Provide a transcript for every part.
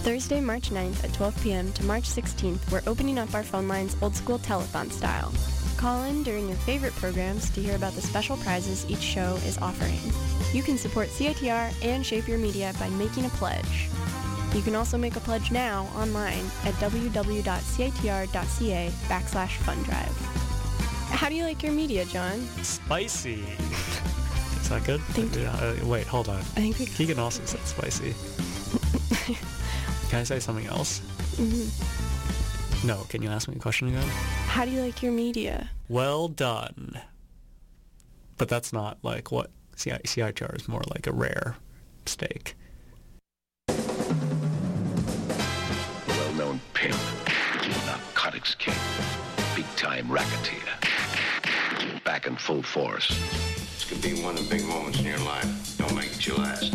Thursday, March 9th at 12 p.m. to March 16th, we're opening up our phone lines old school telethon style. Call in during your favorite programs to hear about the special prizes each show is offering. You can support CITR and Shape Your Media by making a pledge. You can also make a pledge now online at www.citr.ca backslash fundrive. How do you like your media, John? Spicy. Is that good? Thank you. Uh, wait, hold on. I think we Keegan also said spicy. can I say something else? Mm-hmm. No. Can you ask me a question again? How do you like your media? Well done. But that's not like what CI- CITR is more like a rare steak. well-known pimp, narcotics king, big-time racketeer. Back in full force. This could be one of the big moments in your life. Don't make it your last.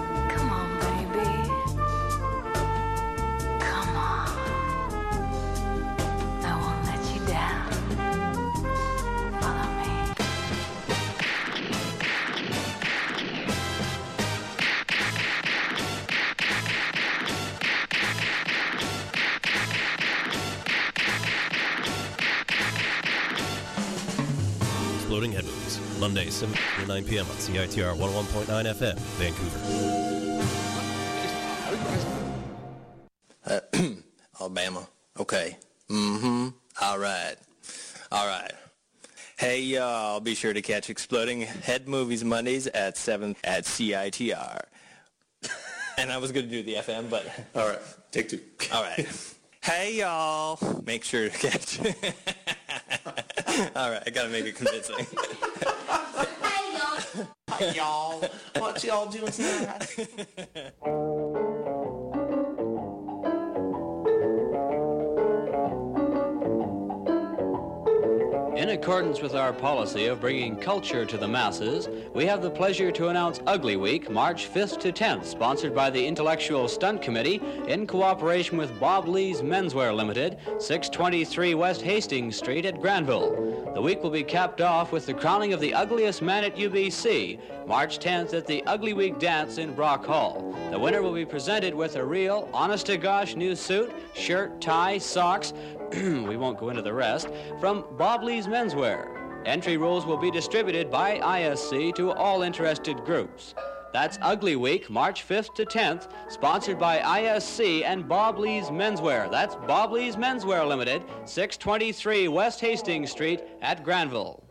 Exploding Head Movies, Monday, 7 to 9 p.m. on CITR 101.9 FM, Vancouver. Alabama. Okay. Mm-hmm. All right. All right. Hey, y'all. Be sure to catch Exploding Head Movies Mondays at 7 at CITR. and I was going to do the FM, but... All right, take two. All right. Hey, y'all. Make sure to catch... All right. I got to make it convincing. Hey y'all, what y'all doing tonight? In accordance with our policy of bringing culture to the masses, we have the pleasure to announce Ugly Week, March 5th to 10th, sponsored by the Intellectual Stunt Committee in cooperation with Bob Lee's Menswear Limited, 623 West Hastings Street at Granville. The week will be capped off with the crowning of the ugliest man at UBC, March 10th at the Ugly Week Dance in Brock Hall. The winner will be presented with a real, honest-to-gosh new suit, shirt, tie, socks, we won't go into the rest, from Bob Lee's Menswear. Entry rules will be distributed by ISC to all interested groups. That's Ugly Week, March 5th to 10th, sponsored by ISC and Bob Lee's Menswear. That's Bob Lee's Menswear Limited, 623 West Hastings Street at Granville.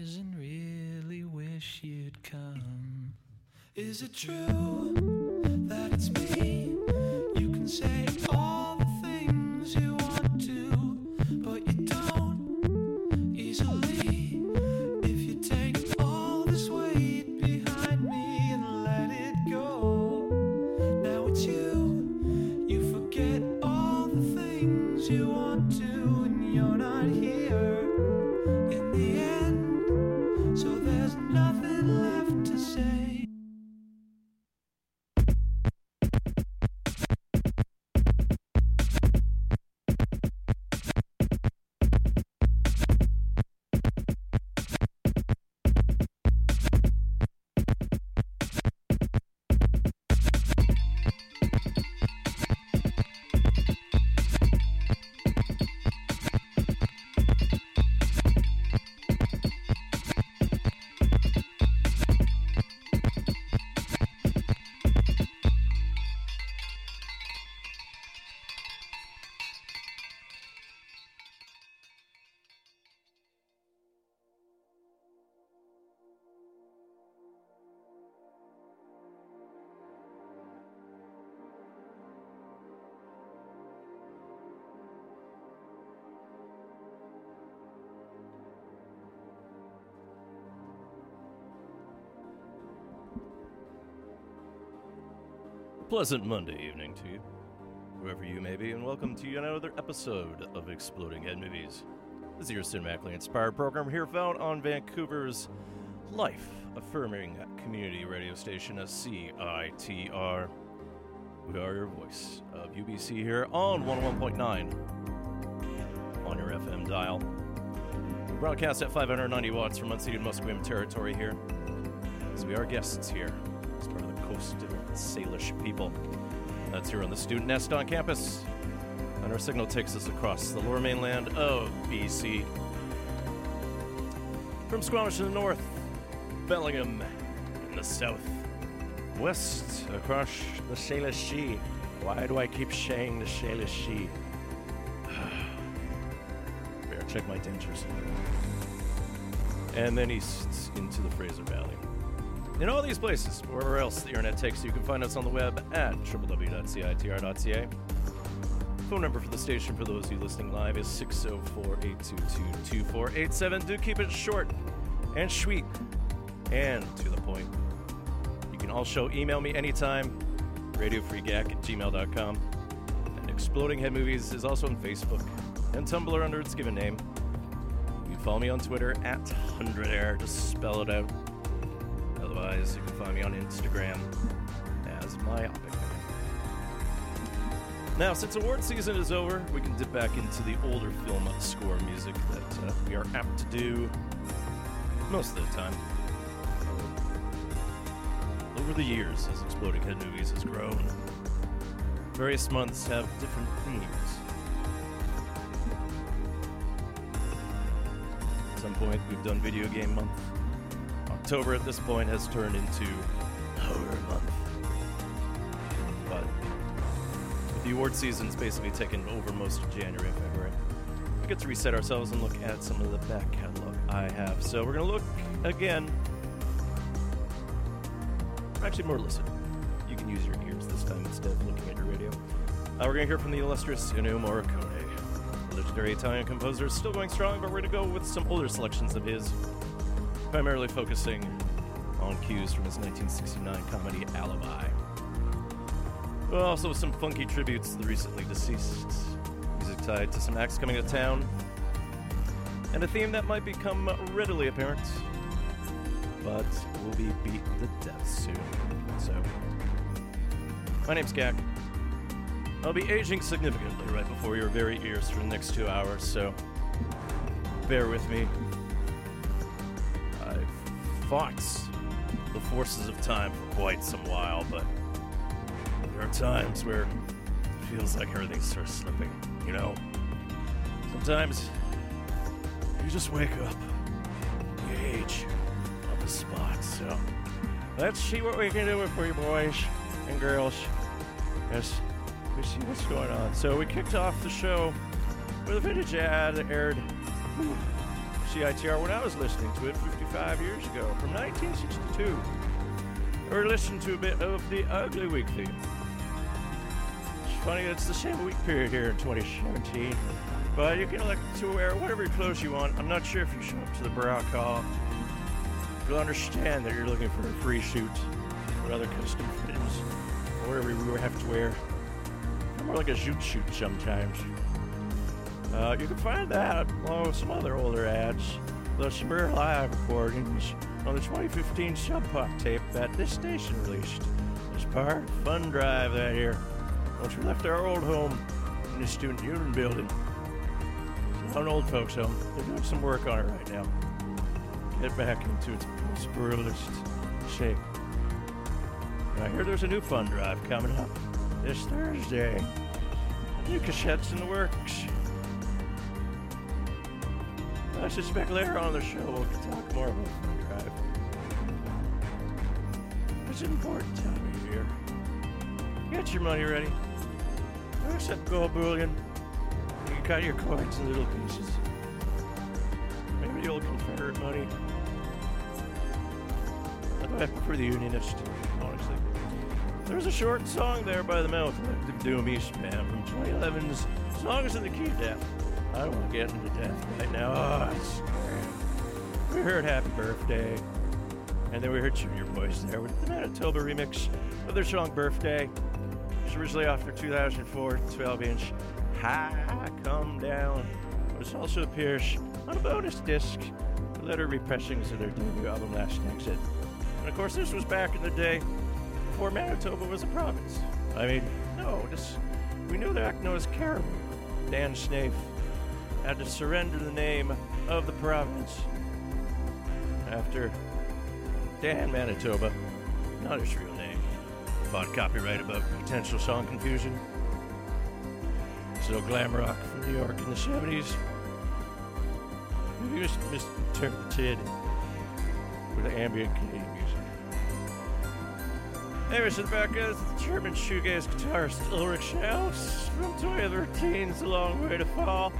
Eyes and really wish you'd come. Is it true that it's me? Pleasant Monday evening to you, wherever you may be, and welcome to another episode of Exploding Head Movies. This is your cinematically inspired program here found on Vancouver's life affirming community radio station, a CITR. We are your voice of UBC here on 101.9 on your FM dial. We broadcast at 590 watts from unceded Musqueam territory here. as we are guests here the Salish people. That's here on the Student Nest on campus. And our signal takes us across the lower mainland of BC. From Squamish in the north, Bellingham in the south, west across the Salish Sea. Why do I keep saying the Salish Sea? Better check my dentures. And then east into the Fraser Valley. In all these places, wherever else the internet takes you, you can find us on the web at www.citr.ca. Phone number for the station for those of you listening live is 604 822 2487. Do keep it short and sweet and to the point. You can also email me anytime, radiofreegak at gmail.com. And Exploding Head Movies is also on Facebook and Tumblr under its given name. You can follow me on Twitter at 100air, just spell it out. Otherwise, you can find me on Instagram as myopic. Now, since award season is over, we can dip back into the older film score music that uh, we are apt to do most of the time. Over the years, as Exploding Head Movies has grown, various months have different themes. At some point, we've done Video Game Month. October at this point has turned into Horror Month. But the award season's basically taken over most of January and February, we get to reset ourselves and look at some of the back catalog I have. So we're going to look again. Actually, more listen. You can use your ears this time instead of looking at your radio. Uh, we're going to hear from the illustrious Ennio Morricone, legendary Italian composer, still going strong, but we're going to go with some older selections of his primarily focusing on cues from his 1969 comedy Alibi. Also some funky tributes to the recently deceased, music tied to some acts coming to town, and a theme that might become readily apparent, but will be beat to death soon. So, my name's Gak. I'll be aging significantly right before your very ears for the next two hours, so bear with me fought the forces of time for quite some while, but there are times where it feels like everything starts slipping, you know? Sometimes you just wake up, you age on the spot, so let's see what we can do for you boys and girls as we see what's going on. So we kicked off the show with a vintage ad that aired CITR when I was listening to it 55 years ago from 1962. Or listened to a bit of the Ugly Week theme. It's funny, it's the same week period here in 2017. But you can elect to wear whatever clothes you want. I'm not sure if you show up to the Brock Hall. You'll understand that you're looking for a free suit or other custom or whatever you have to wear. More like a zoot shoot sometimes. Uh, you can find that along with some other older ads, plus some live recordings on the 2015 Sub Pop tape that this station released as part of fun drive that year. Once we left our old home in the student union building. It's not an old folks home. They're doing some work on it right now. Get back into its spiritualist shape. And I hear there's a new fun drive coming up this Thursday. New cassettes in the works. I suspect later on the show we'll talk more about Fun Drive. It's an important time of year. Get your money ready. Accept gold bullion. You can cut your coins in little pieces. Maybe the old Confederate money. I prefer the Unionist, honestly. There's a short song there by the Collective Doomeastvan from 2011's Songs in the Key Death. I don't want to get into death right now. Oh. We heard Happy Birthday, and then we heard Junior Boys there with the Manitoba remix of their song Birthday. It's originally off their 2004 12 inch High Come Down. It also appears on a bonus disc, the later repressings of their debut album Last Exit. And of course, this was back in the day before Manitoba was a province. I mean, no, this, we knew the act known as Caribou. Dan Snaith had to surrender the name of the province after Dan Manitoba, not his real name, fought copyright about potential song confusion. So glam rock from New York in the 70s. He was misinterpreted with ambient Canadian music. Anyways, in the back is the German shoegaze guitarist Ulrich Schnauss from 2013's A Long Way to Fall.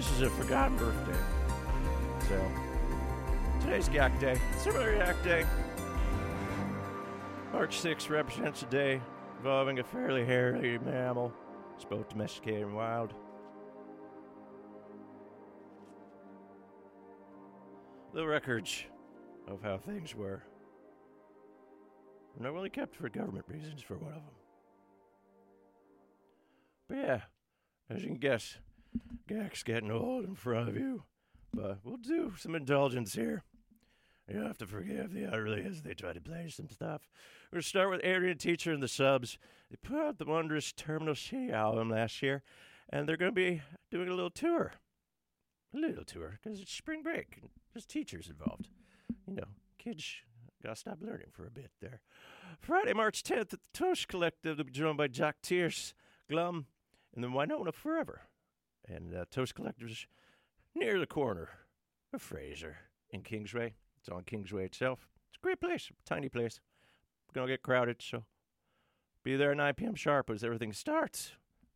This is a forgotten birthday. So, today's Yak Day. Similar Yak Day. March 6th represents a day involving a fairly hairy mammal. It's both domesticated and wild. The records of how things were were not really kept for government reasons, for one of them. But yeah, as you can guess, Gak's getting old in front of you. But we'll do some indulgence here. You have to forgive the elderly as they try to play some stuff. We're going to start with Adrian Teacher and the Subs. They put out the wondrous Terminal City album last year, and they're going to be doing a little tour. A little tour, because it's spring break. And there's teachers involved. You know, kids got to stop learning for a bit there. Friday, March 10th at the Toast Collective, they'll be joined by Jock Tears, Glum, and then Winona Forever. And uh, Toast Collective near the corner of Fraser in Kingsway. It's on Kingsway itself. It's a great place, tiny place. Gonna get crowded, so be there at 9 p.m. sharp as everything starts.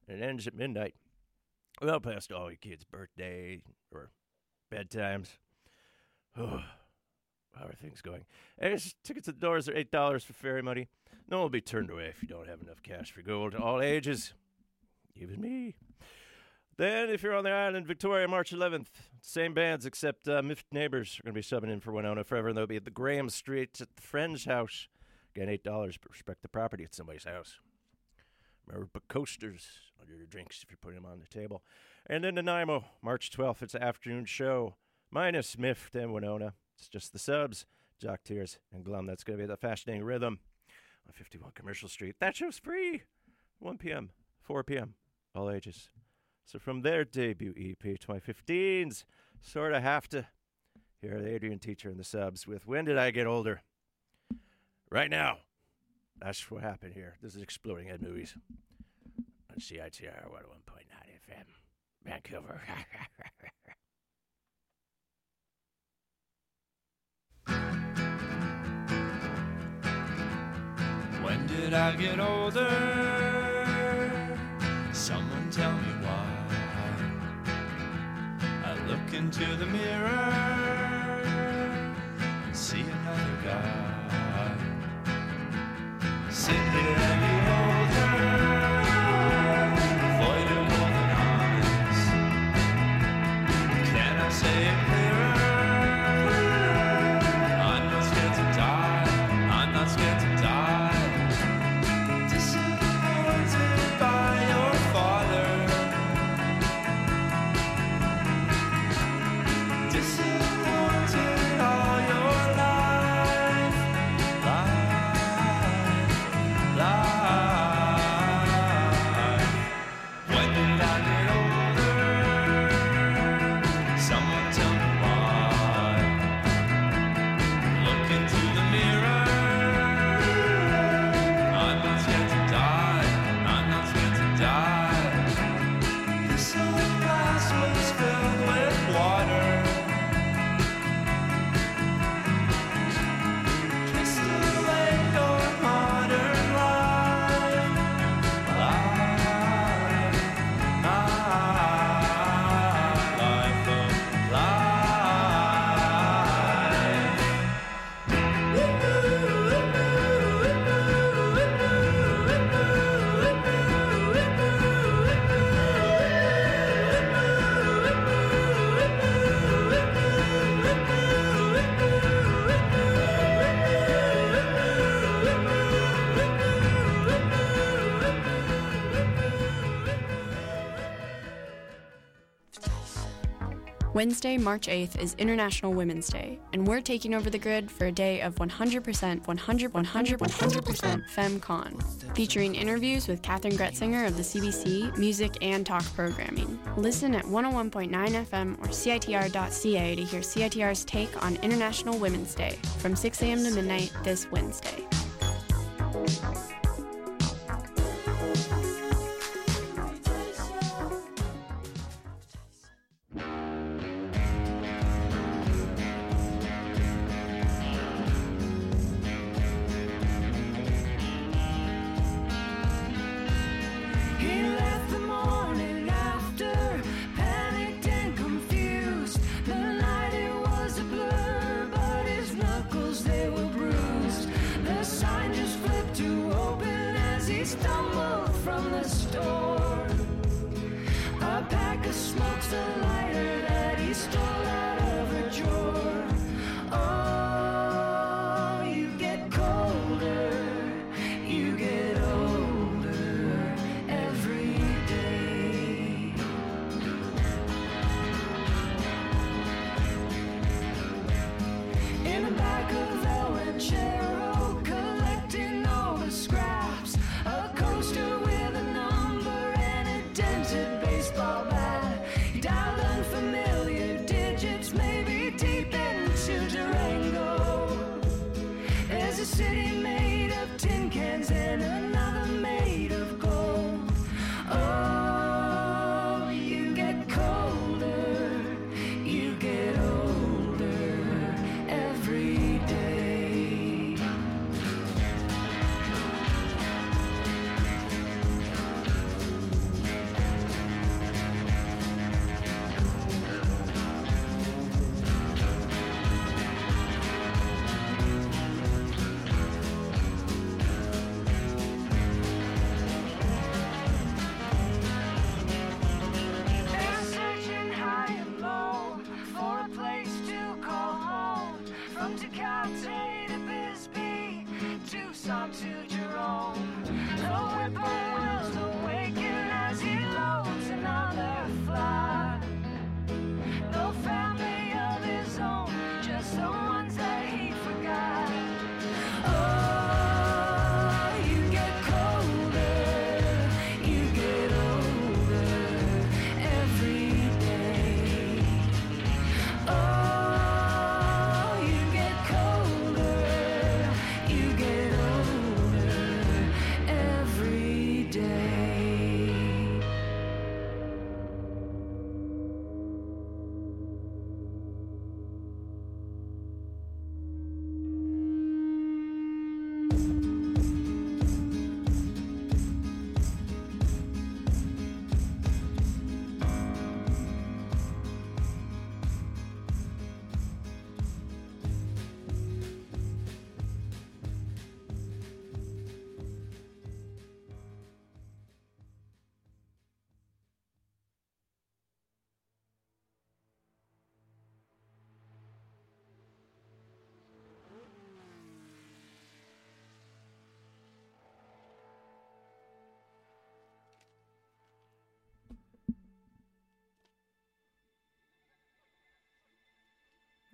And it ends at midnight. Well past all your kids' birthday or bedtimes. How are things going? Hey, tickets at the doors are eight dollars for ferry money. No one will be turned away if you don't have enough cash for gold. All ages, even me. Then, if you're on the island, Victoria, March 11th, same bands except uh, Miffed Neighbors are going to be subbing in for Winona Forever, and they'll be at the Graham Street at the Friend's house. Again, $8, but respect the property at somebody's house. Remember, put coasters under your drinks if you're putting them on the table. And then Nanaimo, March 12th, it's an afternoon show, minus Miffed and Winona. It's just the subs, Jock Tears and Glum. That's going to be the Fascinating Rhythm on 51 Commercial Street. That show's free. 1 p.m., 4 p.m., all ages. So from their debut EP 2015's Sorta Hafta, here the Adrian Teacher and the subs with When Did I Get Older? Right now. That's what happened here. This is Exploding Head Movies on CITR 101.9 FM, Vancouver. When did I get older? Someone tell me why. I look into the mirror and see another guy. Cinderella. Wednesday, March 8th is International Women's Day, and we're taking over the grid for a day of 100%, 100, 100, 100% FemCon, featuring interviews with Katherine Gretzinger of the CBC, music and talk programming. Listen at 101.9 FM or CITR.ca to hear CITR's take on International Women's Day from 6 a.m. to midnight this Wednesday.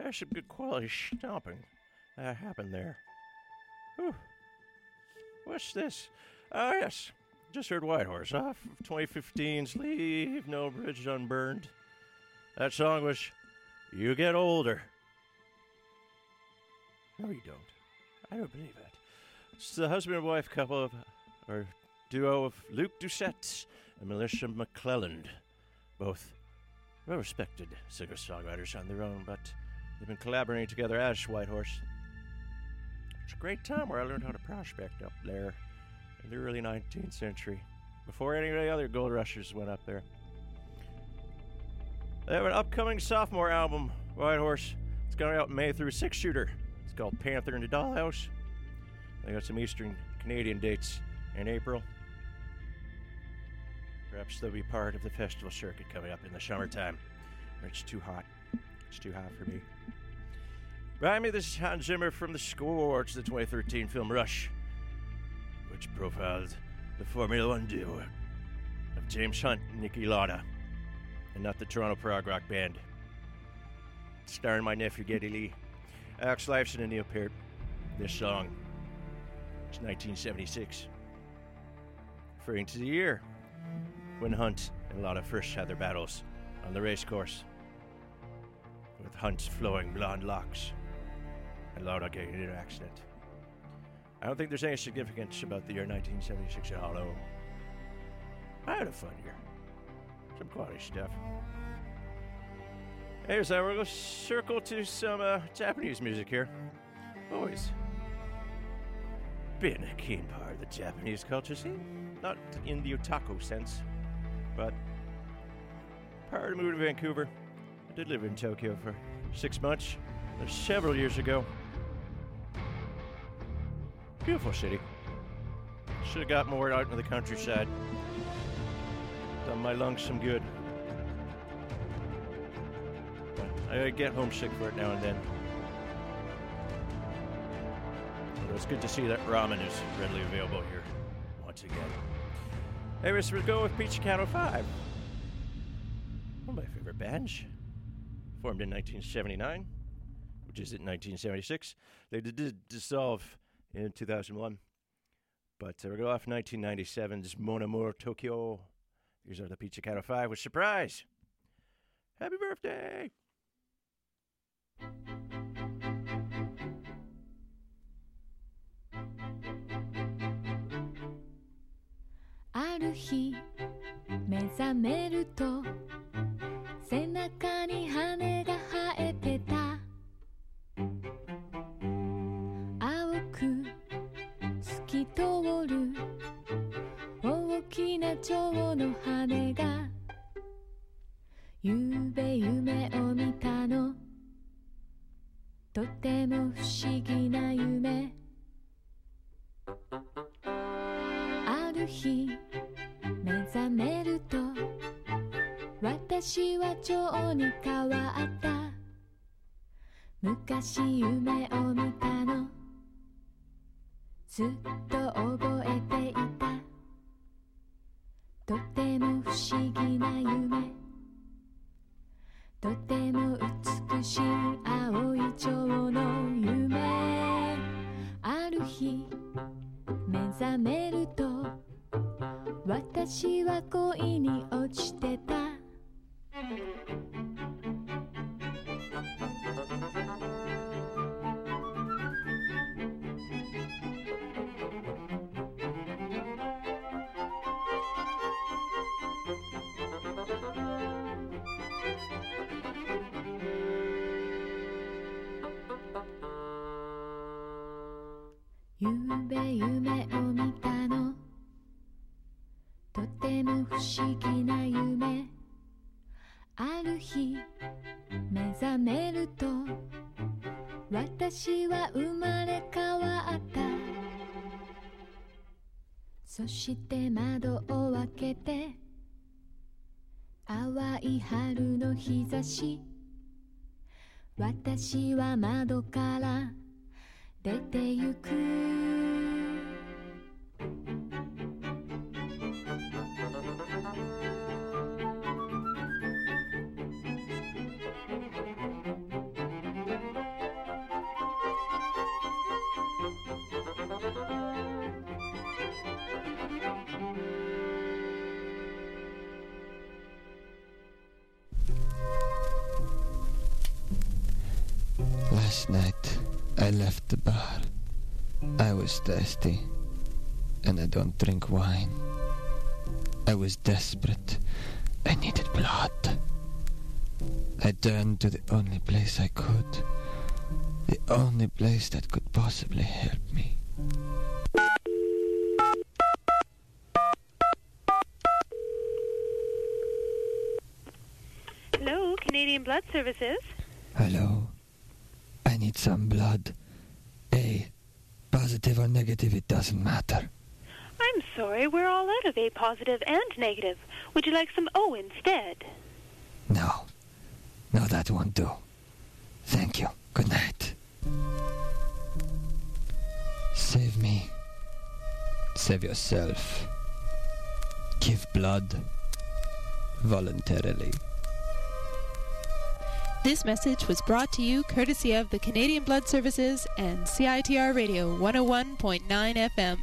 There's some good quality stomping that happened there. Whew. What's this? Oh, yes. Just heard Whitehorse off of 2015's Leave No Bridge Unburned. That song was You Get Older. No, you don't. I don't believe it. It's the husband and wife couple of, or duo of Luke Doucette and Melissa McClelland. Both well respected singer songwriters on their own, but they've been collaborating together as Whitehorse. It's a great time where I learned how to prospect up there in the early 19th century, before any of the other gold rushers went up there. They have an upcoming sophomore album, Whitehorse. It's going out May through six shooter. It's called Panther in the Dollhouse. They got some Eastern Canadian dates in April. Perhaps they'll be part of the festival circuit coming up in the summertime. It's too hot. It's too hot for me. Behind me, this is Hans Zimmer from the score to the 2013 film Rush, which profiled the Formula One duo of James Hunt and Niki Lauda, and not the Toronto prog rock band. Starring my nephew Geddy Lee, Alex Lifeson, and Neil Peart. This song is 1976, referring to the year when Hunt and Lauda first had their battles on the race course, with Hunt's flowing blonde locks and Lauda getting in an accident. I don't think there's any significance about the year 1976 at all. I had a fun year. Some quality stuff. Hey, so we're going to circle to some uh, Japanese music here. Always been a keen part of the Japanese culture scene. Not in the otaku sense, but prior to moving to Vancouver, I did live in Tokyo for six months uh, several years ago. Beautiful city. Should have got more out in the countryside. Done my lungs some good. I get homesick for it now and then. But it's good to see that ramen is readily available here once again. Anyways, we'll go with Pizzicato 5. One of my favorite bands formed in 1979, which is in 1976. They did dissolve in 2001. But uh, we're going off 1997's Mon Amour Tokyo. These are the Pizzicato 5 with Surprise. Happy birthday. 背中に羽が生えてた」「青く透き通る大きな蝶の羽が」「ゆうべ夢を見たの」「とても不思議な夢」ある日目覚めると私は蝶に変わった。昔夢を見たの。ずっと覚えていた。とても不思議な夢。とても美しい青い蝶の夢。ある日目覚めると私は恋に落ちてた。夢を見たの。とても不思議な私は生まれ変わった。そして窓を開けて淡い春の日差し。私は窓から出てゆく。Don't drink wine. I was desperate. I needed blood. I turned to the only place I could. The only place that could possibly help me. Hello, Canadian Blood Services. Hello? I need some blood. A. Positive or negative, it doesn't matter. I'm sorry, we're all out of A positive and negative. Would you like some O instead? No. No, that won't do. Thank you. Good night. Save me. Save yourself. Give blood. Voluntarily. This message was brought to you courtesy of the Canadian Blood Services and CITR Radio 101.9 FM.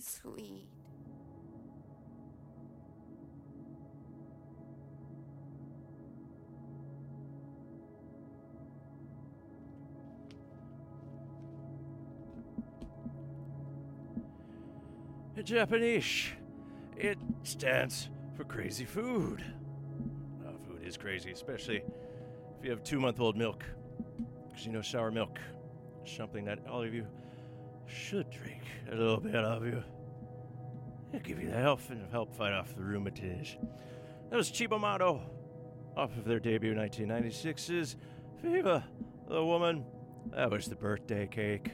Sweet. In Japanese, it stands for crazy food. Uh, food is crazy, especially if you have two month old milk. Because you know, sour milk is something that all of you should drink a little bit of you. It'll give you the health and help fight off the rheumatiz. That was Cibo Matto off of their debut 1996's Viva the Woman That was the birthday cake.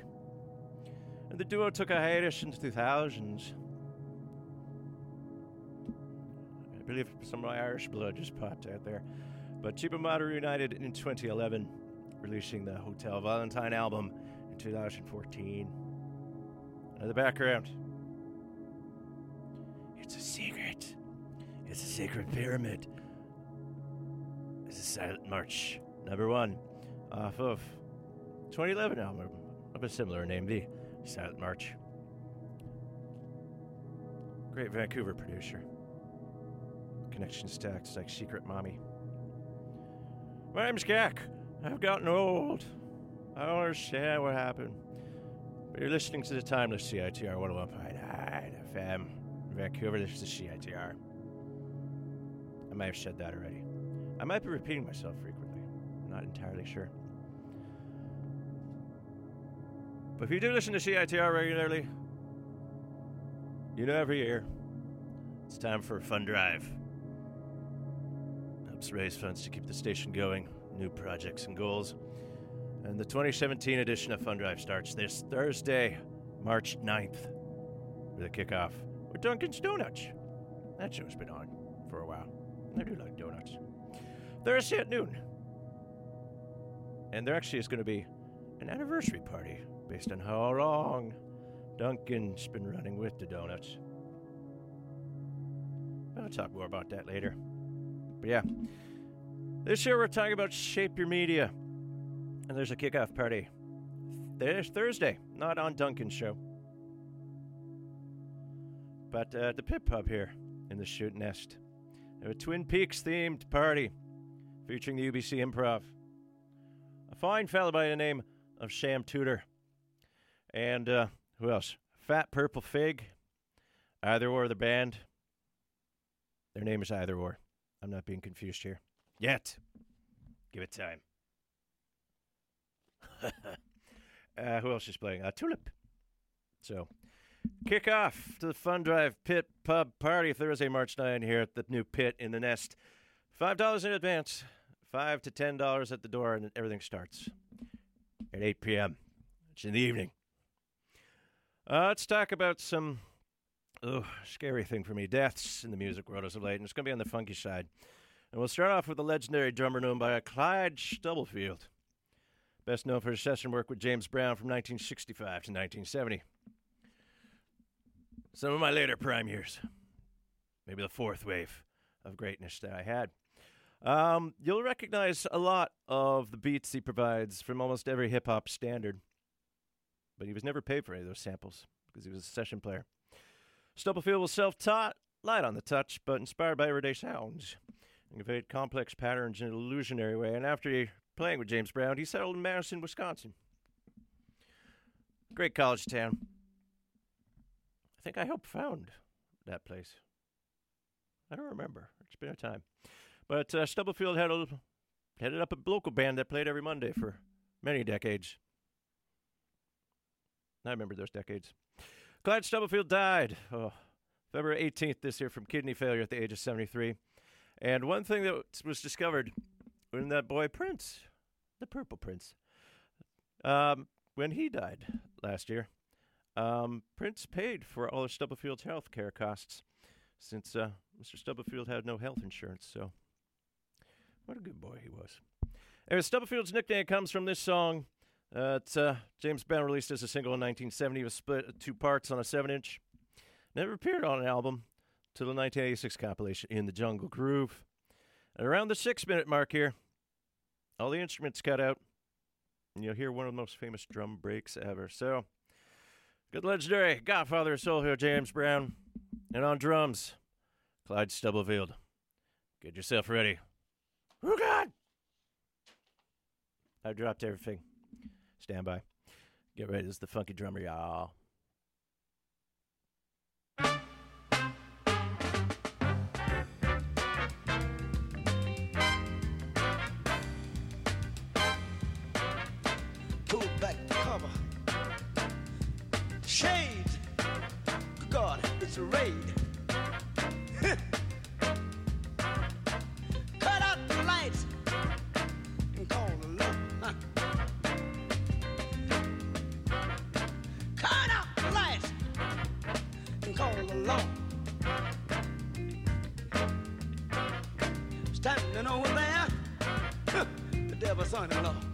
And the duo took a hiatus in the 2000s. I believe some of my Irish blood just popped out there. But and Moderate reunited in 2011, releasing the Hotel Valentine album in 2014. And the background. It's a secret. It's a sacred pyramid. It's a Silent March, number one, off of 2011 album of a similar name, The Silent March. Great Vancouver producer. Connections acts like Secret Mommy. My name's Gak. I've gotten old. I don't understand what happened. But you're listening to the timeless CITR 101.9 FM. Vancouver, this is the CITR. I might have said that already. I might be repeating myself frequently. I'm not entirely sure. But if you do listen to CITR regularly, you know every year it's time for a fun drive. Helps raise funds to keep the station going, new projects and goals. And the 2017 edition of Fun Drive starts this Thursday, March 9th, with a kickoff with Duncan's Donuts. That show's been on for a while. I do like donuts. Thursday at noon. And there actually is going to be an anniversary party based on how long Duncan's been running with the donuts. I'll talk more about that later. But yeah, this year we're talking about Shape Your Media. And there's a kickoff party. There's Thursday, not on Duncan's show. But uh, the Pit Pub here in the Shoot Nest. A Twin Peaks themed party featuring the UBC Improv. A fine fellow by the name of Sham Tudor. And uh, who else? Fat Purple Fig. Either or the band. Their name is Either or. I'm not being confused here. Yet. Give it time. uh, who else is playing? Uh, Tulip. So, kick off to the Fun Drive Pit Pub Party Thursday, March 9 here at the new pit in the Nest. $5 in advance, 5 to $10 at the door, and everything starts at 8 p.m. It's in the evening. Uh, let's talk about some oh, scary thing for me deaths in the music world as of late, and it's going to be on the funky side. And we'll start off with the legendary drummer known by Clyde Stubblefield, best known for his session work with James Brown from 1965 to 1970. Some of my later prime years, maybe the fourth wave of greatness that I had. Um, you'll recognize a lot of the beats he provides from almost every hip hop standard, but he was never paid for any of those samples because he was a session player. Stubblefield was self taught, light on the touch, but inspired by everyday sounds, and conveyed complex patterns in an illusionary way. And after he, playing with James Brown, he settled in Madison, Wisconsin. Great college town. I think I helped found that place. I don't remember. It's been a time. But uh, Stubblefield had a, headed up a local band that played every Monday for many decades. I remember those decades. Clyde Stubblefield died oh, February 18th this year from kidney failure at the age of 73. And one thing that was discovered when that boy Prince, the Purple Prince, um, when he died last year, um, Prince paid for all of Stubblefield's health care costs since uh, Mr. Stubblefield had no health insurance. So, what a good boy he was. Anyway, Stubblefield's nickname comes from this song. Uh, uh, James Brown released as a single in 1970. It was split two parts on a 7 inch. Never appeared on an album till the 1986 compilation, In the Jungle Groove. Around the six minute mark here, all the instruments cut out, and you'll hear one of the most famous drum breaks ever. So, good legendary Godfather of Soul here, James Brown. And on drums, Clyde Stubblefield. Get yourself ready. Oh, God! I dropped everything. Stand by. Get ready. This is the funky drummer, y'all. its raid. Cut out the lights and call the law. Cut out the lights and call the law. Standing over there, the devil's son-in-law.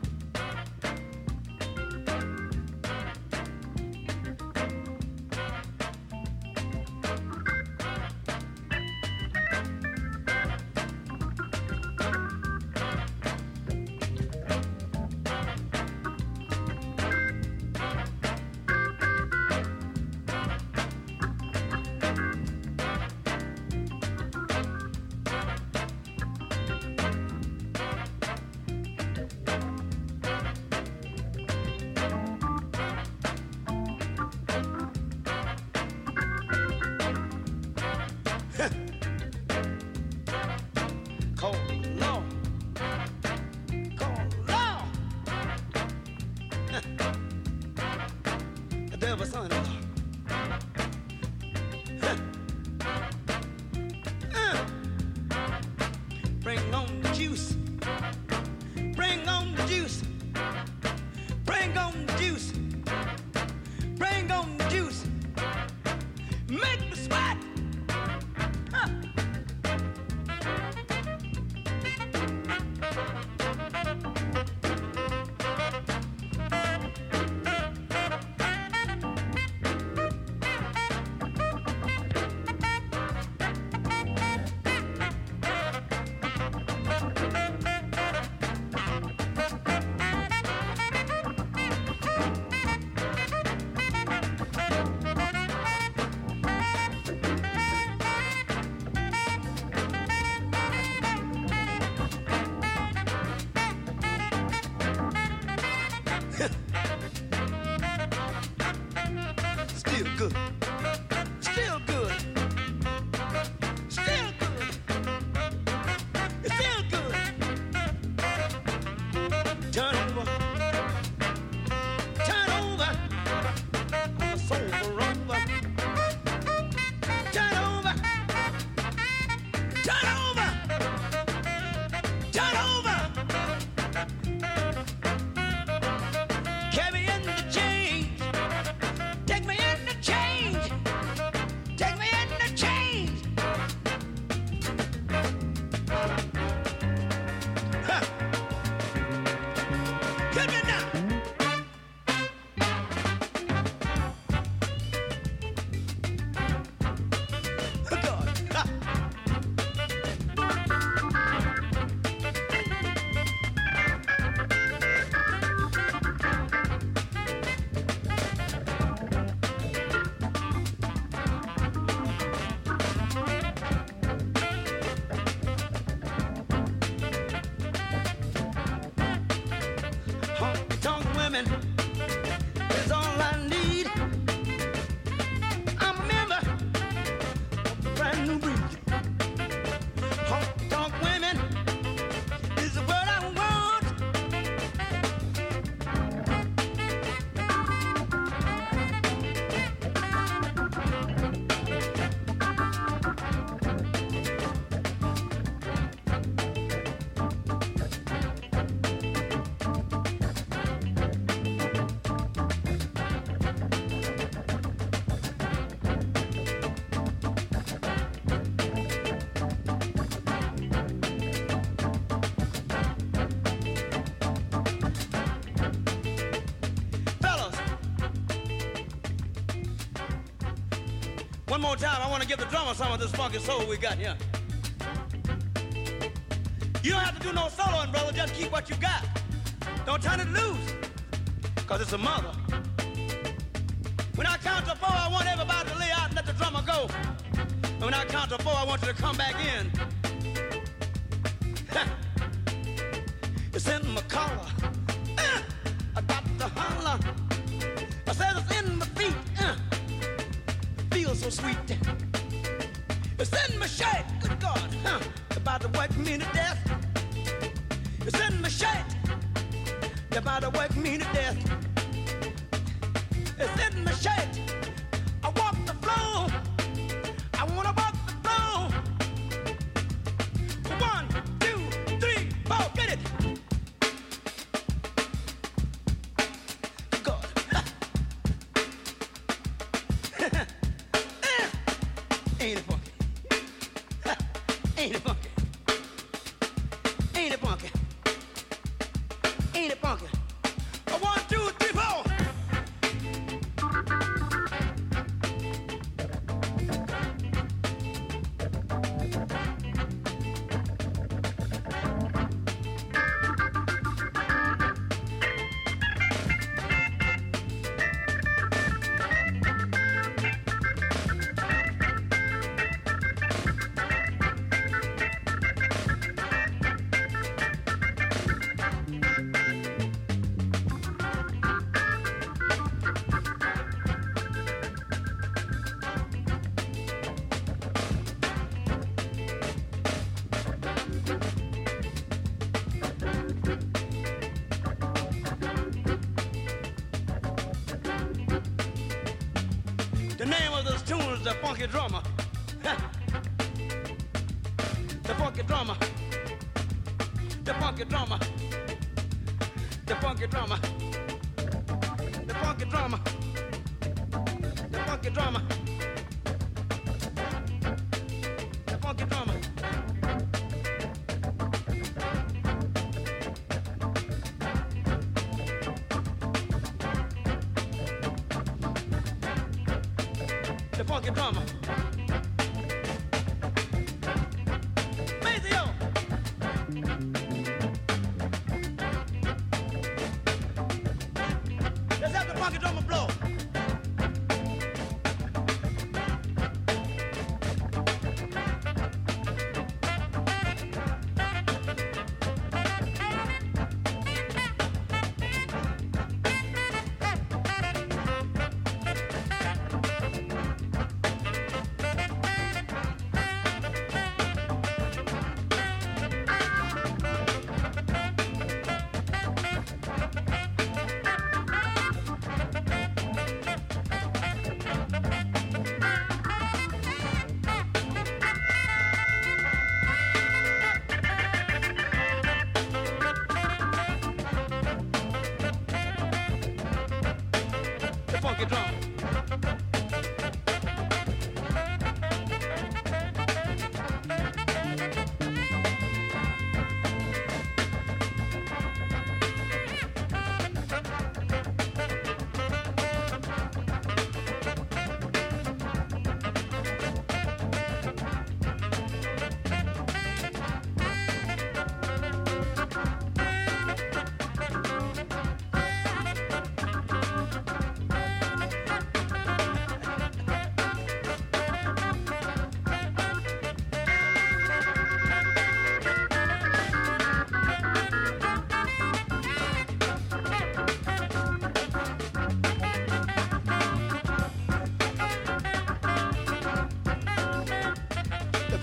One more time, I want to give the drummer some of this funky soul we got here. You don't have to do no soloing, brother. Just keep what you got. Don't turn it loose, because it's a mother. When I count to four, I want everybody to lay out and let the drummer go. And when I count to four, I want you to come back in. it's in my collar. Uh, I got to holler. So sweet. It's in my shirt. Good God. Huh, about to work me to death. It's in my. They're about to work me to death. It's in my shirt.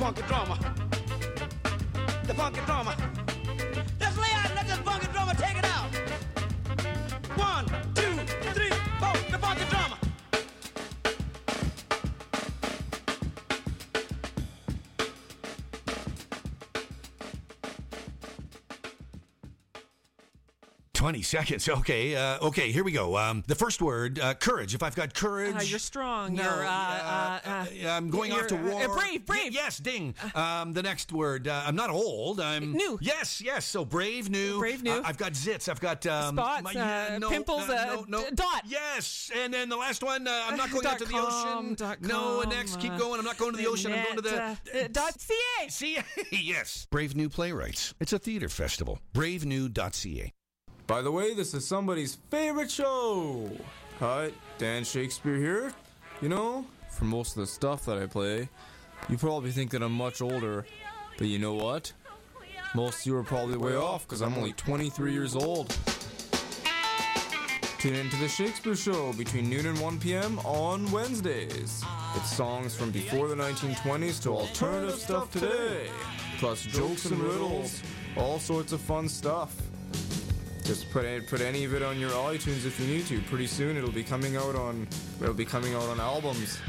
The Funky Drummer. The Funky Drummer. Let's 20 seconds. Okay. Uh, okay. Here we go. Um, the first word, uh, courage. If I've got courage. Uh, you're strong. No, you're, uh, uh, uh, I'm going off to war. brave, brave. Y- yes, ding. Um, the next word, I'm not old. I'm. New. Yes, yes. So brave, new. Brave, new. I've got zits. I've got. Um, Spots, my, yeah, no, pimples, no, no, d- dot. Yes. And then the last one, I'm not going out to the ocean. No. no, next. Keep going. I'm not going to the ocean. Net, I'm going to the. dot CA. CA, yes. Brave New Playwrights. It's a theater festival. Bravenew.ca. By the way, this is somebody's favorite show. Hi, Dan Shakespeare here. You know, for most of the stuff that I play, you probably think that I'm much older, but you know what? Most of you are probably way off because I'm only 23 years old. Tune into the Shakespeare Show between noon and 1 p.m. on Wednesdays. It's songs from before the 1920s to alternative stuff today, plus jokes and riddles, all sorts of fun stuff. Just put put any of it on your iTunes if you need to. Pretty soon it'll be coming out on it'll be coming out on albums.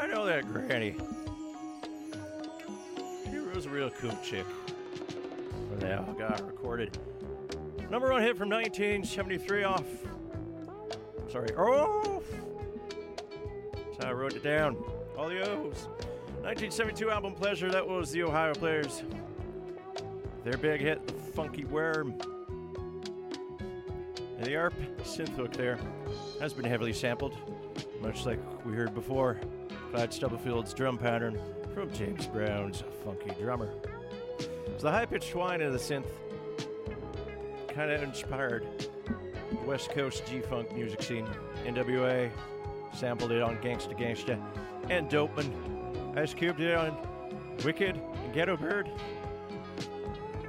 I know that granny. She was a real cool chick. They all got recorded. Number one hit from 1973 off. Sorry, off. That's how I wrote it down. All the O's. 1972 album Pleasure, that was the Ohio Players. Their big hit, The Funky Worm. And the ARP synth hook there has been heavily sampled, much like we heard before. Clyde Stubblefield's drum pattern from James Brown's Funky Drummer. So the high pitched whine of the synth kind of inspired the West Coast G Funk music scene. NWA sampled it on Gangsta Gangsta and Dopeman. Ice Cube did it on Wicked and Ghetto Bird.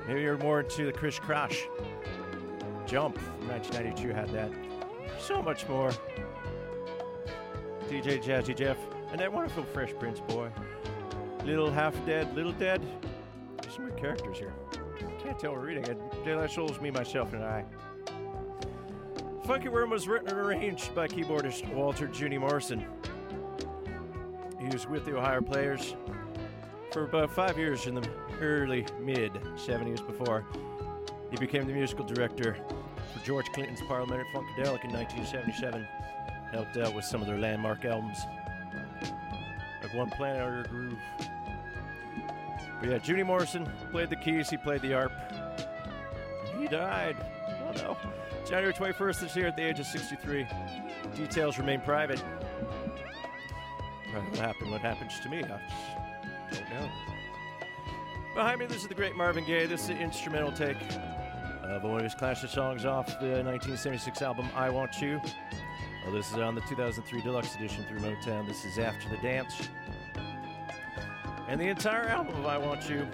Maybe you're more into the Kris Kross. Jump from 1992 had that. So much more. DJ Jazzy Jeff and that wonderful Fresh Prince boy. Little half dead, little dead. There's some good characters here. Can't tell we're reading it. De La Soul's, me, myself, and I. Funky Worm was written and arranged by keyboardist Walter Junie Morrison. He was with the Ohio Players for about five years in the early mid 70s before he became the musical director for George Clinton's Parliament at Funkadelic in 1977. Helped out with some of their landmark albums, like One Planet a Groove. But yeah, Junie Morrison played the keys, he played the ARP. He died. Oh no. January 21st this year at the age of 63. Details remain private. What happened? What happens to me? I don't know. Behind me, this is the great Marvin Gaye. This is the instrumental take of one of his classic songs off the 1976 album I Want You. Well, this is on the 2003 deluxe edition through Motown. This is After the Dance. And the entire album of I Want You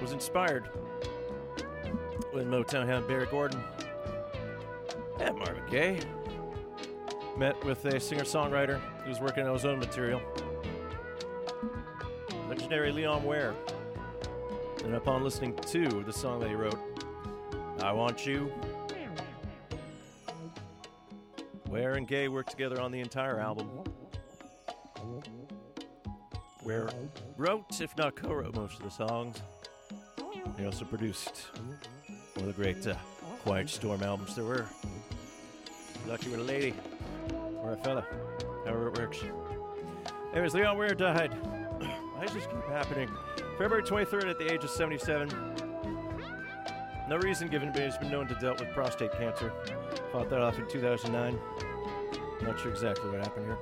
was inspired when Motown had Berry Gordy and Marvin Gaye. met with a singer songwriter who was working on his own material, legendary Leon Ware. And upon listening to the song that he wrote, I Want You, Ware and Gaye worked together on the entire album. Ware wrote, if not co wrote, most of the songs. He also produced one of the great uh, Quiet Storm albums there were. Lucky with a lady or a fella, however it works. Anyways, Leon Ware died. Why does this keep happening? February 23rd at the age of 77. No reason given, but he's been known to dealt with prostate cancer. Fought that off in 2009. Not sure exactly what happened here.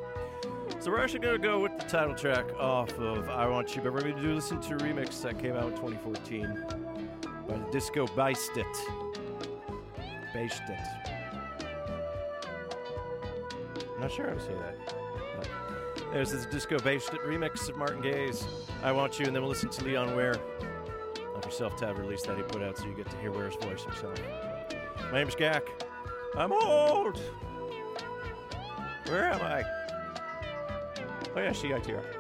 So we're actually going to go with the title track off of I Want You, but we're going to do listen to a remix that came out in 2014 by the Diskobeistet. Beistet. Not sure how to say that. There's this Diskobeistet remix of Marvin Gaye's I Want You, and then we'll listen to Leon Ware off your self-tab release that he put out so you get to hear Ware's voice himself. My name's Gak. I'm old! Where am I? Oh yeah, she CITR. There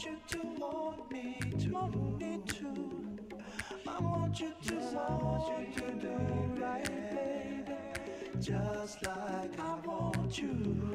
want you to want me. I want you to want you to do right, baby, just like I want you.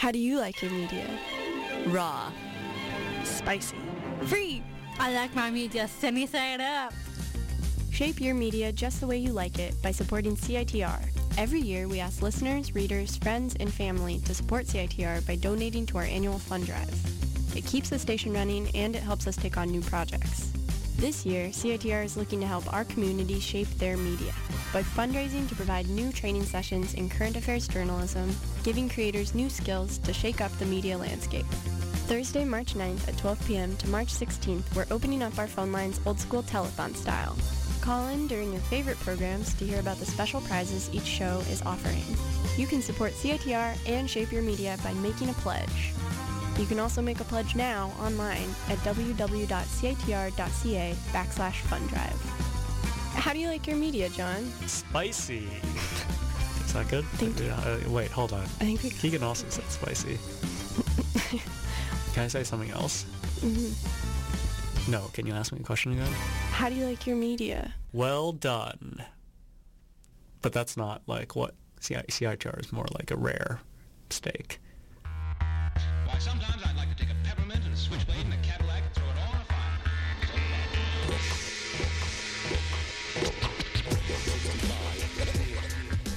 How do you like your media? Raw. Spicy. Free. I like my media semi side up. Shape your media just the way you like it by supporting CITR. Every year, we ask listeners, readers, friends, and family to support CITR by donating to our annual fund drive. It keeps the station running and it helps us take on new projects. This year, CITR is looking to help our community shape their media by fundraising to provide new training sessions in current affairs journalism, giving creators new skills to shake up the media landscape. Thursday, March 9th at 12 p.m. to March 16th, we're opening up our phone lines old school telethon style. Call in during your favorite programs to hear about the special prizes each show is offering. You can support CITR and shape your media by making a pledge. You can also make a pledge now online at www.citr.ca backslash fund drive. How do you like your media, John? Spicy. Is that good? Uh, wait, hold on. I think we- Keegan also said spicy. Can I say something else? Mhm. No. Can you ask me a question again? How do you like your media? Well done. But that's not like what CI- CITR is more like a rare steak.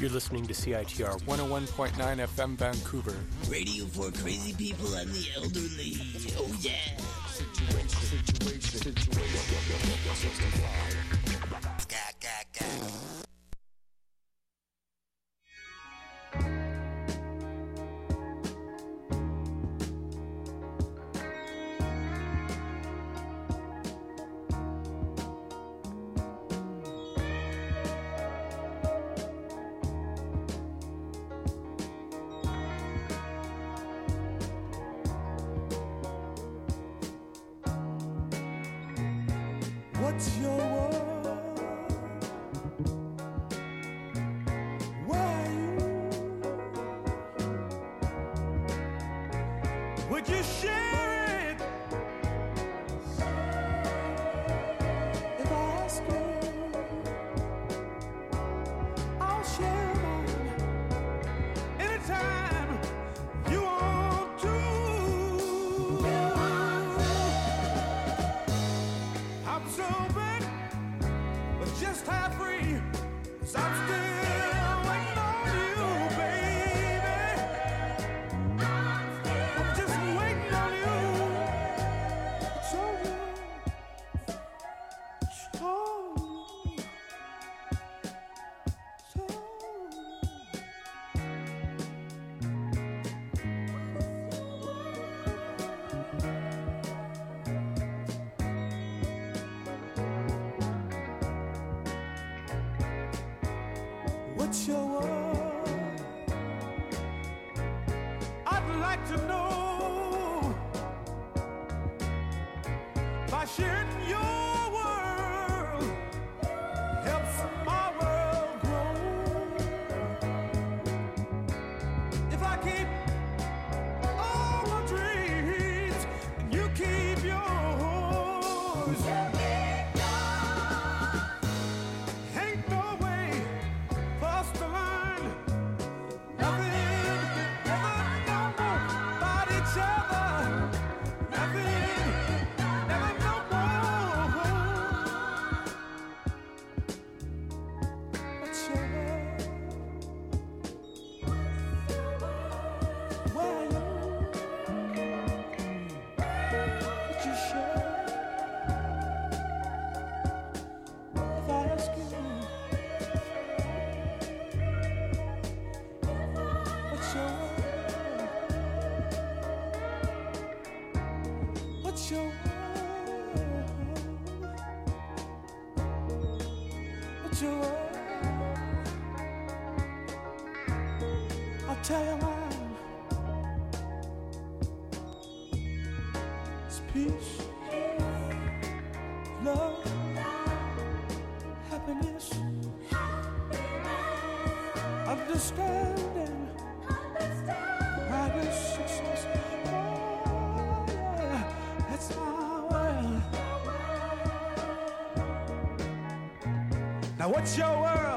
You're listening to CITR 101.9 FM Vancouver. Radio for crazy people and the elderly. Oh, yeah. Situation, situation, situation. What's your I'll tell you Now, what's your world?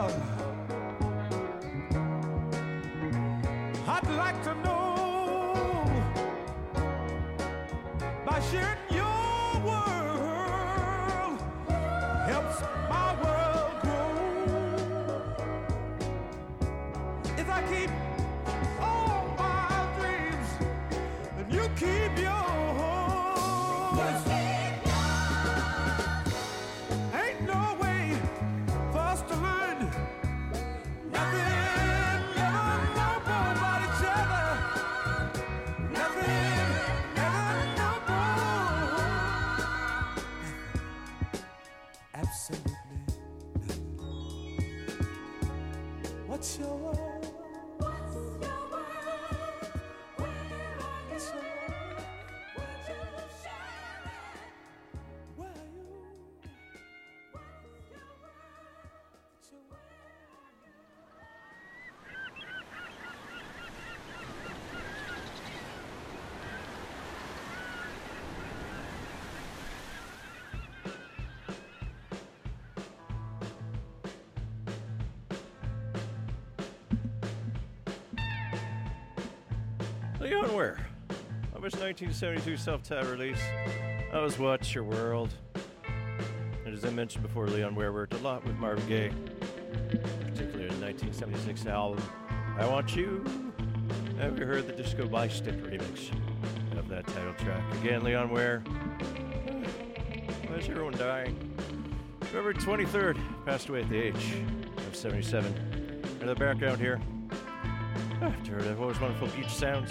His 1972 self-titled release, that was What's Your World. And as I mentioned before, Leon Ware worked a lot with Marvin Gaye, particularly in the 1976 album I Want You. Have you heard the Diskobeistet remix of that title track? Again, Leon Ware. Why is everyone dying? November 23rd, passed away at the age of 77. In the background here, after always wonderful beach sounds.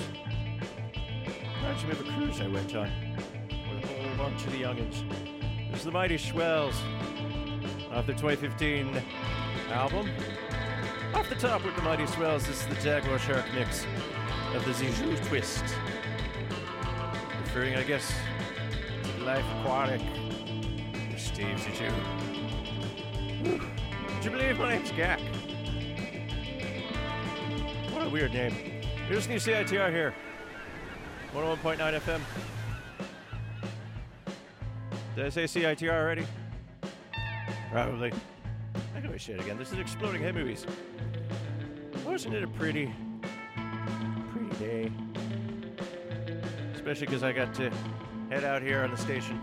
Reminds me of a cruise I went on with a whole bunch of the youngins. This is the Mighty Swells off their 2015 album. Off the top with the Mighty Swells, this is the Jaguar Shark mix of the Zissou Twist. Referring, I guess, to Life Aquatic with Steve. Whew. Would you believe my name's Gak? What a weird name. Here's the new CITR here. 101.9 FM. Did I say CITR already? Probably. I can always say it again. This is Exploding Head Movies. Wasn't it a pretty, pretty day? Especially because I got to head out here on the station.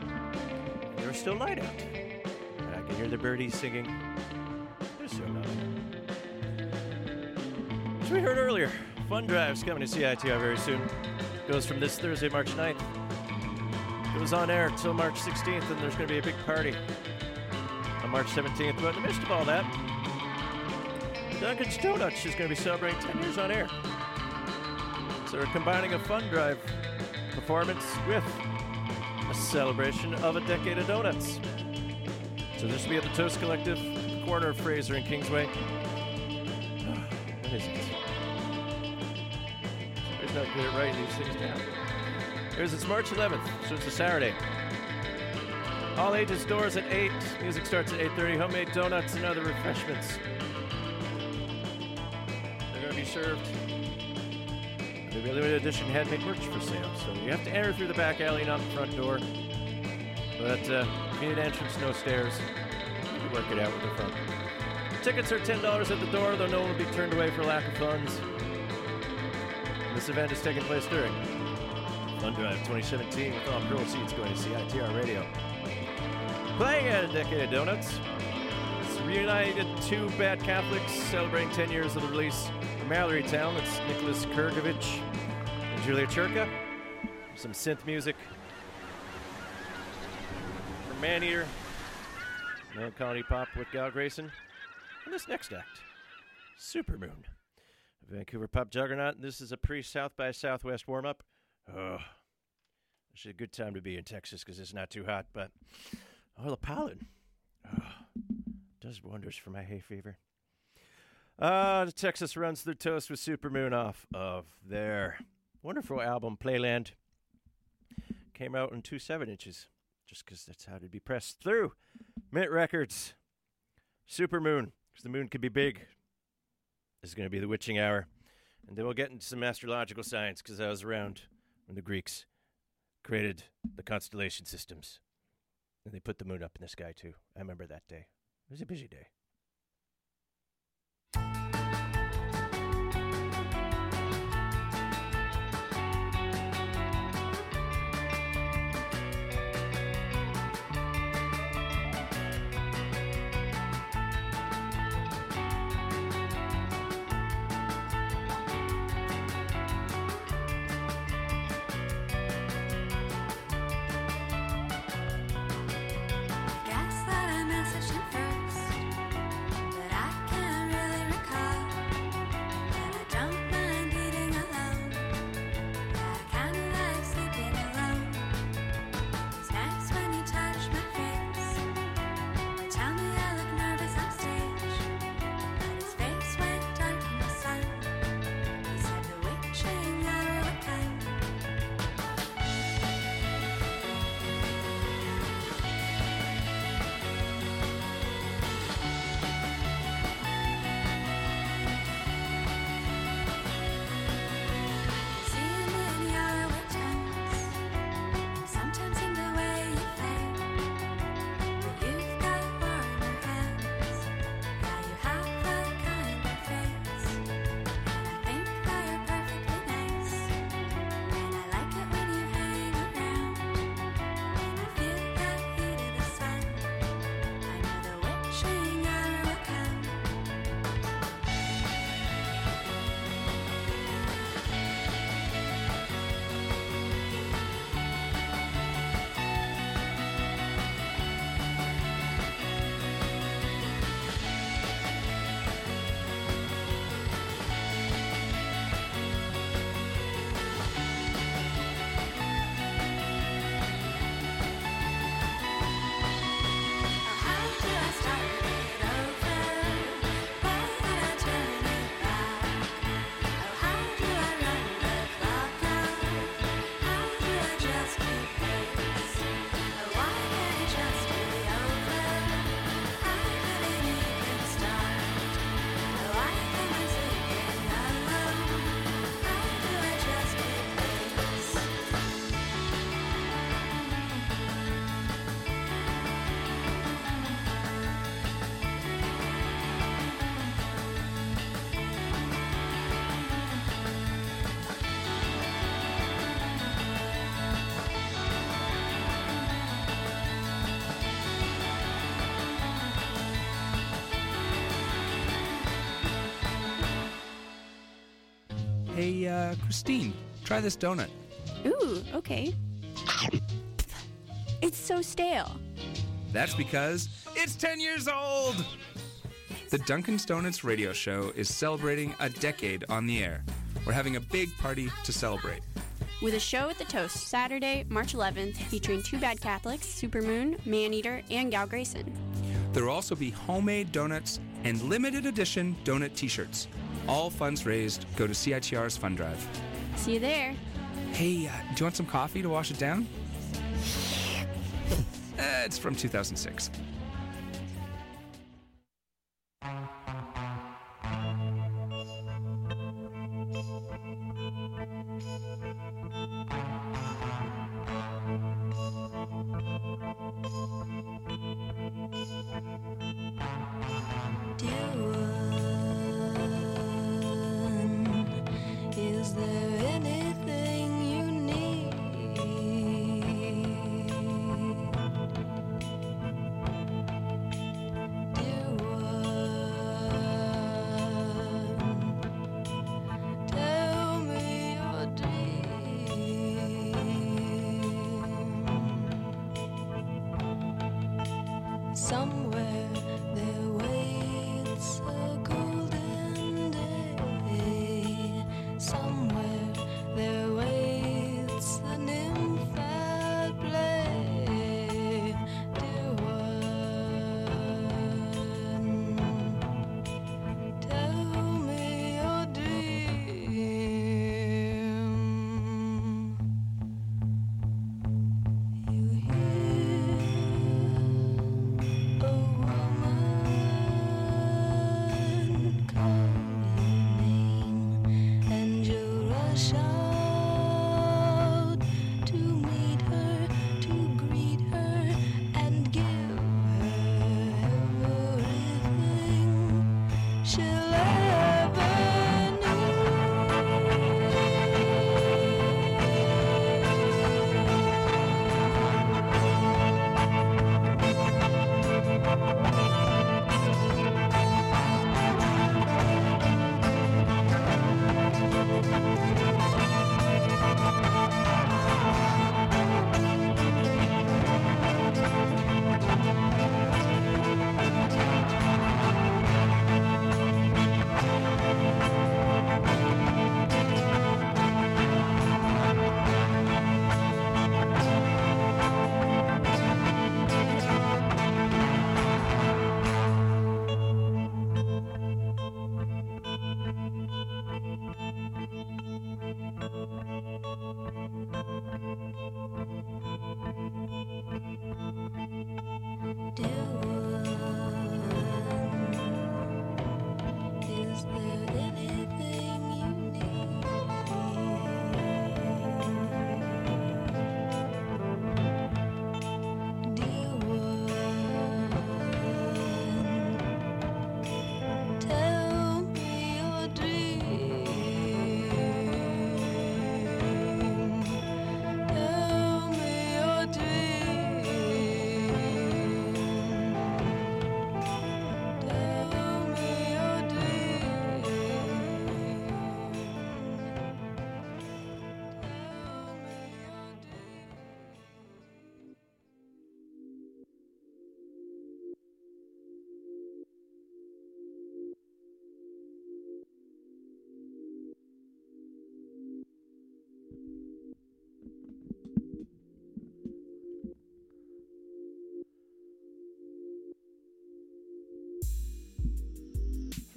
And there was still light out. And I can hear the birdies singing. They're so lovely. As we heard earlier, Fun Drive's coming to CITR very soon. Goes from this Thursday, March 9th. It was on air until March 16th, and there's going to be a big party on March 17th. But in the midst of all that, Duncan's Donuts is going to be celebrating 10 years on air. So we're combining a Fun Drive performance with a celebration of a decade of donuts. So this will be at the Toast Collective, corner of Fraser and Kingsway. What is it? Somebody's not good at writing these things down. Here's it's March 11th, so it's a Saturday. All ages doors at 8. Music starts at 8.30. Homemade donuts and other refreshments. They're going to be served. A limited edition handmade merch for sale, so you have to enter through the back alley, not the front door. But uh, if you need entrance, no stairs. You work it out with the front. Tickets are $10 at the door, though no one will be turned away for lack of funds. This event is taking place during Fun Drive 2017 with all proceeds going to CITR Radio. Playing at a decade of donuts. It's reunited two bad Catholics celebrating 10 years of the release from Mallory Town. It's Nicholas Krgovich and Julia Churka. Some synth music from Maneater. Melancholy pop with Gal Grayson. And this next act, Supermoon. Vancouver pop juggernaut. This is a pre South by Southwest warm up. Oh, it's a good time to be in Texas because it's not too hot, but oh, the pollen oh, does wonders for my hay fever. Uh, the Texas runs through toast with Supermoon off of their wonderful album Playland. Came out in two seven inches, just because that's how to be pressed through. Mint Records, Supermoon, because the moon could be big. This is going to be the witching hour. And then we'll get into some astrological science because I was around when the Greeks created the constellation systems. And they put the moon up in the sky too. I remember that day. It was a busy day. 谁？Hey, uh, Christine, try this donut. Ooh, okay. It's so stale. That's because it's 10 years old! The Duncan's Donuts radio show is celebrating a decade on the air. We're having a big party to celebrate. With a show at the Toast Saturday, March 11th, featuring Two Bad Catholics, Supermoon, Maneater, and Gal Grayson. There will also be homemade donuts and limited edition donut t shirts. All funds raised go to CITR's fund drive. See you there. Hey, uh, do you want some coffee to wash it down? Uh, it's from 2006.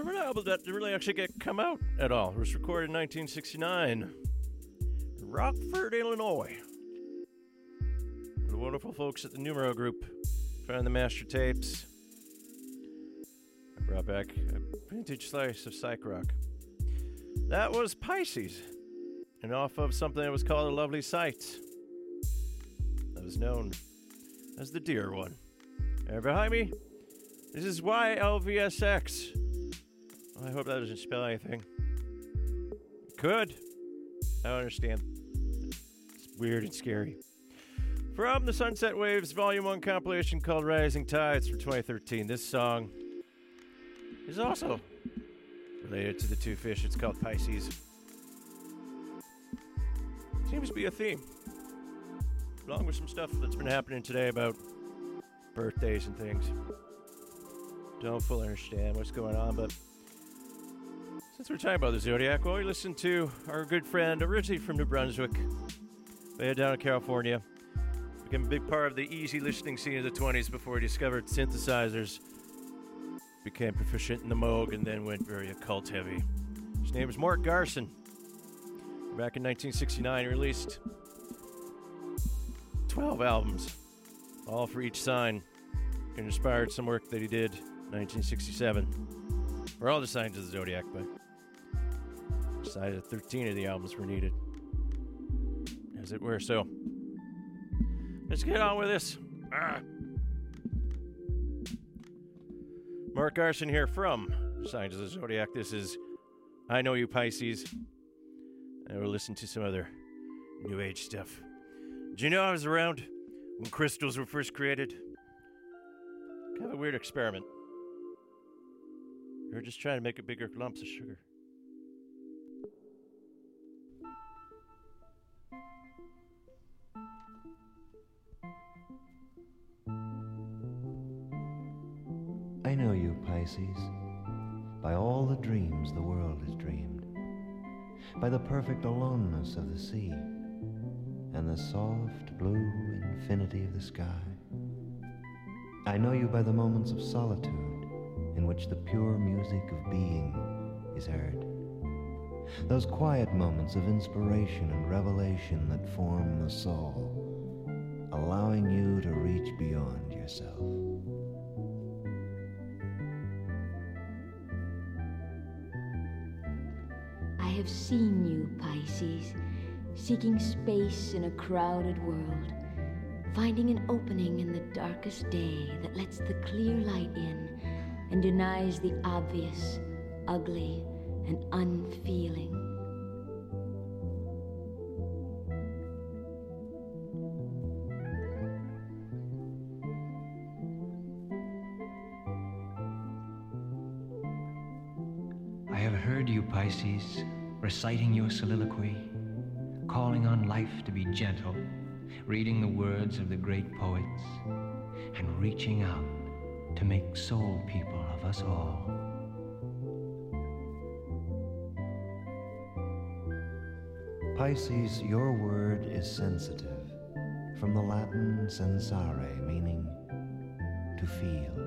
An album that didn't really actually get come out at all. It was recorded in 1969 in Rockford, Illinois. The wonderful folks at the Numero Group found the master tapes. I brought back a vintage slice of psych rock. That was Pisces, and off of something that was called A Lovely Sight. That was known as the Deer One. And behind me, this is YLVSX. Hope that doesn't spell anything. Could. I don't understand. It's weird and scary. From the Sunset Waves Volume 1 compilation called Rising Tides from 2013, this song is also related to the two fish. It's called Pisces. Seems to be a theme. Along with some stuff that's been happening today about birthdays and things. Don't fully understand what's going on, but since we're talking about the Zodiac, well, we listened to our good friend, originally from New Brunswick, way down in California. Became a big part of the easy listening scene of the 20s before he discovered synthesizers. Became proficient in the Moog and then went very occult heavy. His name is Mort Garson. Back in 1969, he released 12 albums, all for each sign. And inspired some work that he did in 1967 for all the signs of the zodiac, but decided that 13 of the albums were needed, as it were. So let's get on with this. Ah. Mort Garson here from Signs of the Zodiac. This is I Know You Pisces. And we'll listen to some other New Age stuff. Do you know I was around when crystals were first created? Kind of a weird experiment. They were just trying to make a bigger lumps of sugar. Know you, Pisces, by all the dreams the world has dreamed, by the perfect aloneness of the sea, and the soft blue infinity of the sky. I know you by the moments of solitude in which the pure music of being is heard. Those quiet moments of inspiration and revelation that form the soul, allowing you to reach beyond yourself. Have seen you, Pisces, seeking space in a crowded world, finding an opening in the darkest day that lets the clear light in and denies the obvious, ugly, and unfeeling. Reciting your soliloquy, calling on life to be gentle, reading the words of the great poets, and reaching out to make soul people of us all. Pisces, your word is sensitive, from the Latin sensare, meaning to feel.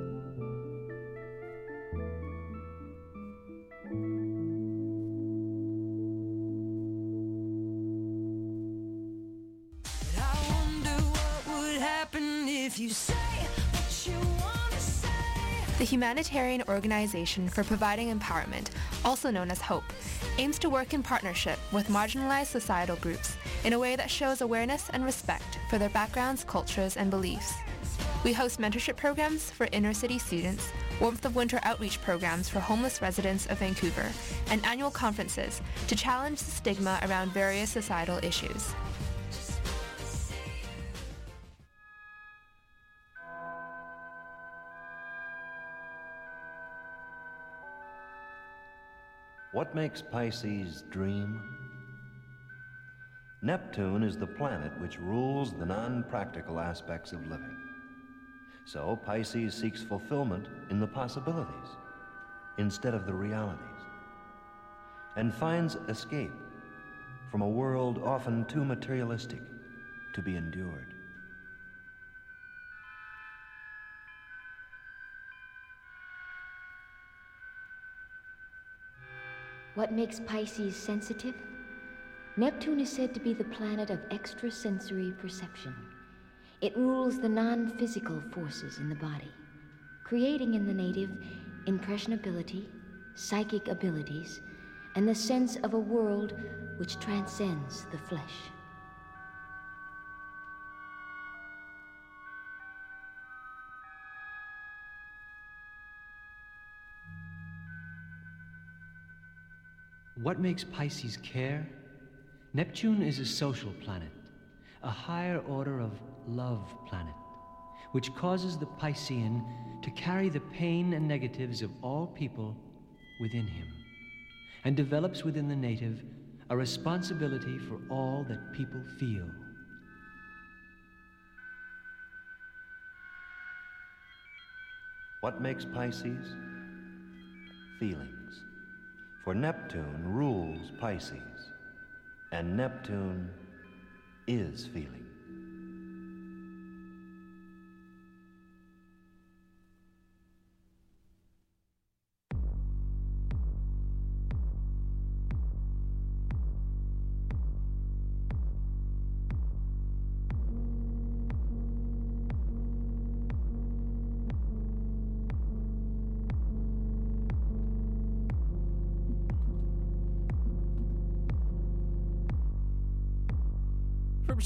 Humanitarian organization for providing empowerment, also known as HOPE, aims to work in partnership with marginalized societal groups in a way that shows awareness and respect for their backgrounds, cultures, and beliefs. We host mentorship programs for inner city students, warmth of winter outreach programs for homeless residents of Vancouver, and annual conferences to challenge the stigma around various societal issues. What makes Pisces dream? Neptune is the planet which rules the non practical aspects of living. So Pisces seeks fulfillment in the possibilities instead of the realities, and finds escape from a world often too materialistic to be endured. What makes Pisces sensitive? Neptune is said to be the planet of extrasensory perception. It rules the non physical forces in the body, creating in the native impressionability, psychic abilities, and the sense of a world which transcends the flesh. What makes Pisces care? Neptune is a social planet, a higher order of love planet, which causes the Piscean to carry the pain and negatives of all people within him, and develops within the native a responsibility for all that people feel. What makes Pisces? Feelings. For Neptune rules Pisces, and Neptune is feeling.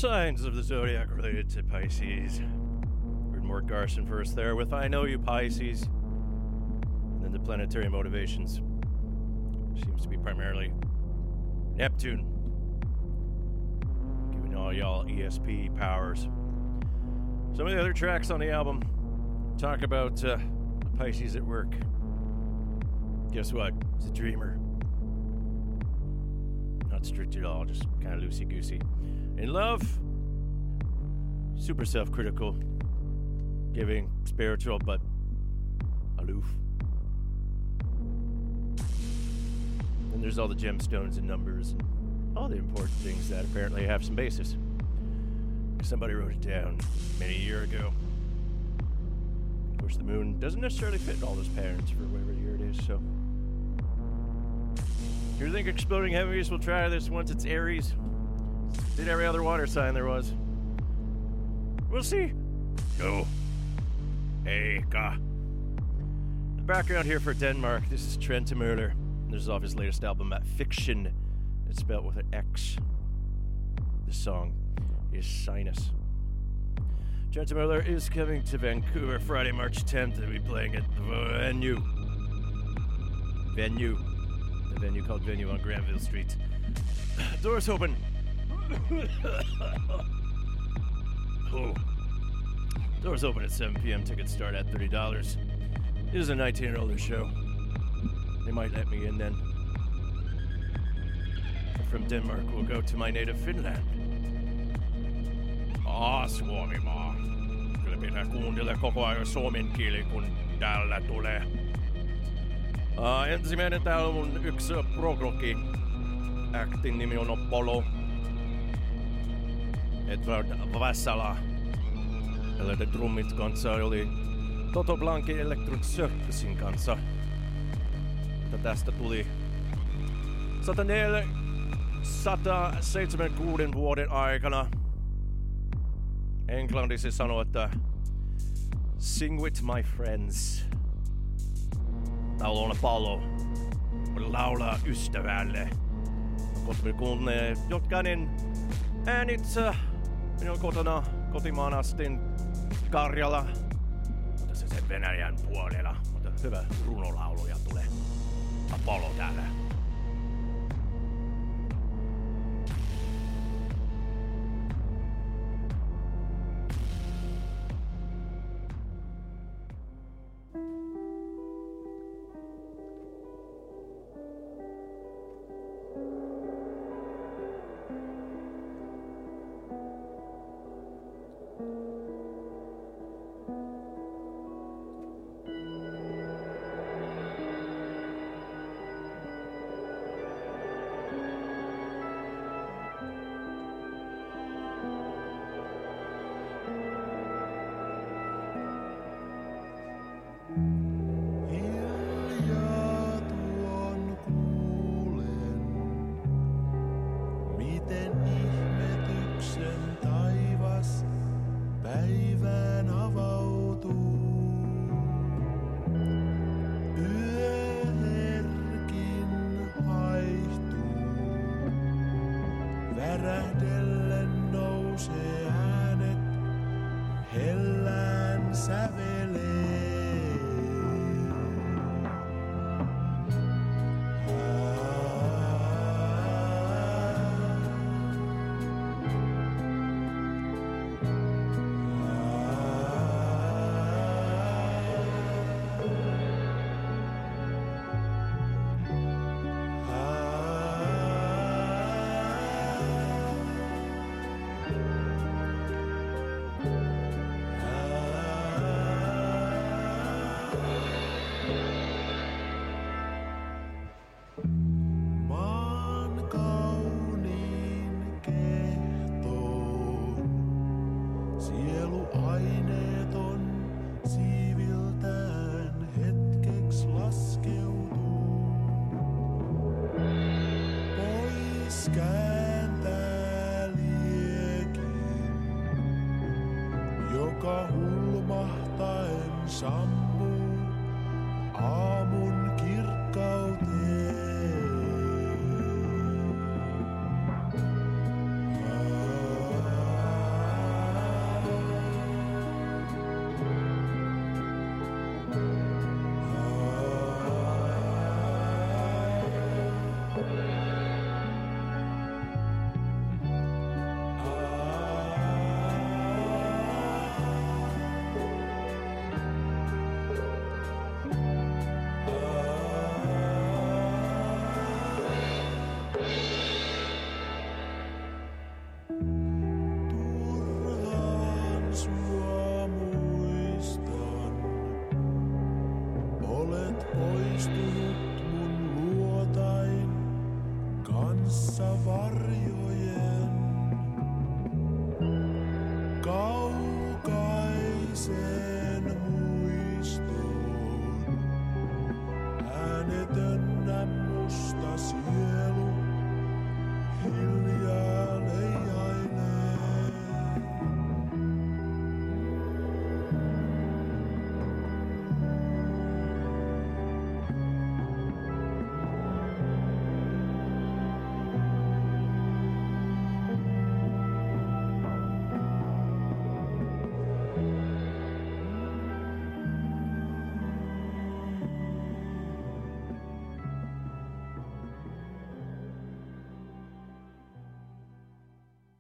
Signs of the zodiac related to Pisces. Heard Mort Garson first there with I Know You Pisces. And then the planetary motivations. Seems to be primarily Neptune. Giving all y'all ESP powers. Some of the other tracks on the album talk about uh, Pisces at work. Guess what? It's a dreamer. Not strict at all, just kind of loosey goosey. In love, super self critical, giving, spiritual, but aloof. Then there's all the gemstones and numbers and all the important things that apparently have some basis. Somebody wrote it down many a year ago. Of course, the moon doesn't necessarily fit in all those patterns for whatever year it is, so. You think Exploding Heavies will try this once it's Aries? Did every other water sign there was. We'll see. Go. Hey, ka. The background here for Denmark. This is Trentemøller. This is off his latest album, at Fixion. It's spelled with an X. The song is Sinus. Trentemøller is coming to Vancouver Friday, March 10th. He'll be playing at the venue. Venue. The venue called Venue on Granville Street. Doors open. Oh. Doors open at 7 p.m. Tickets start at $30. It is a 19 and older show. They might let me in then. From Denmark, we'll go to my native Finland. Ah, Suomi maa. Kyllä pitää kuuntele koko ajan suomen kieli, kun täällä tulee. Uh, ensimmäinen täällä on yksi progroki. Actin nimi on Apollo. Edward Vassala. Eli The Drummit kanssa oli Toto Blanki Electric Circusin kanssa. Mutta tästä tuli 104, 176 vuoden aikana. Englannissa sanoo, että Sing with my friends. Laulu on pallo. Laulaa ystävälle. Koska kuuntelee jokainen äänitsä minun kotona kotimaan astin Karjala. Mutta se sen Venäjän puolella. Mutta hyvä runolauluja tulee. Apollo täällä.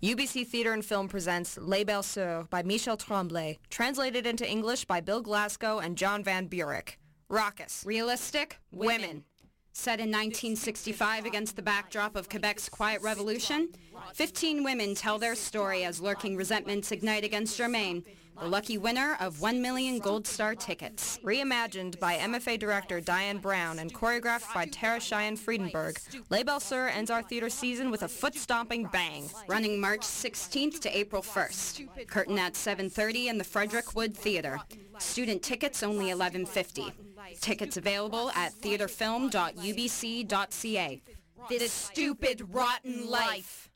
UBC Theatre and Film presents Les Belles Sœurs by Michel Tremblay, translated into English by Bill Glassco and John Van Burek. Raucous. Realistic. Women. Set in 1965 against the backdrop of Quebec's Quiet Revolution, 15 women tell their story as lurking resentments ignite against Germain, the lucky winner of 1 million Gold Star tickets. Reimagined by MFA director Diane Brown and choreographed by Tara Cheyenne Friedenberg, Les Belles ends our theater season with a foot-stomping bang, running March 16th to April 1st. Curtain at 7.30 in the Frederick Wood Theater. Student tickets only $11.50. Tickets available at theaterfilm.ubc.ca. This is stupid, rotten life.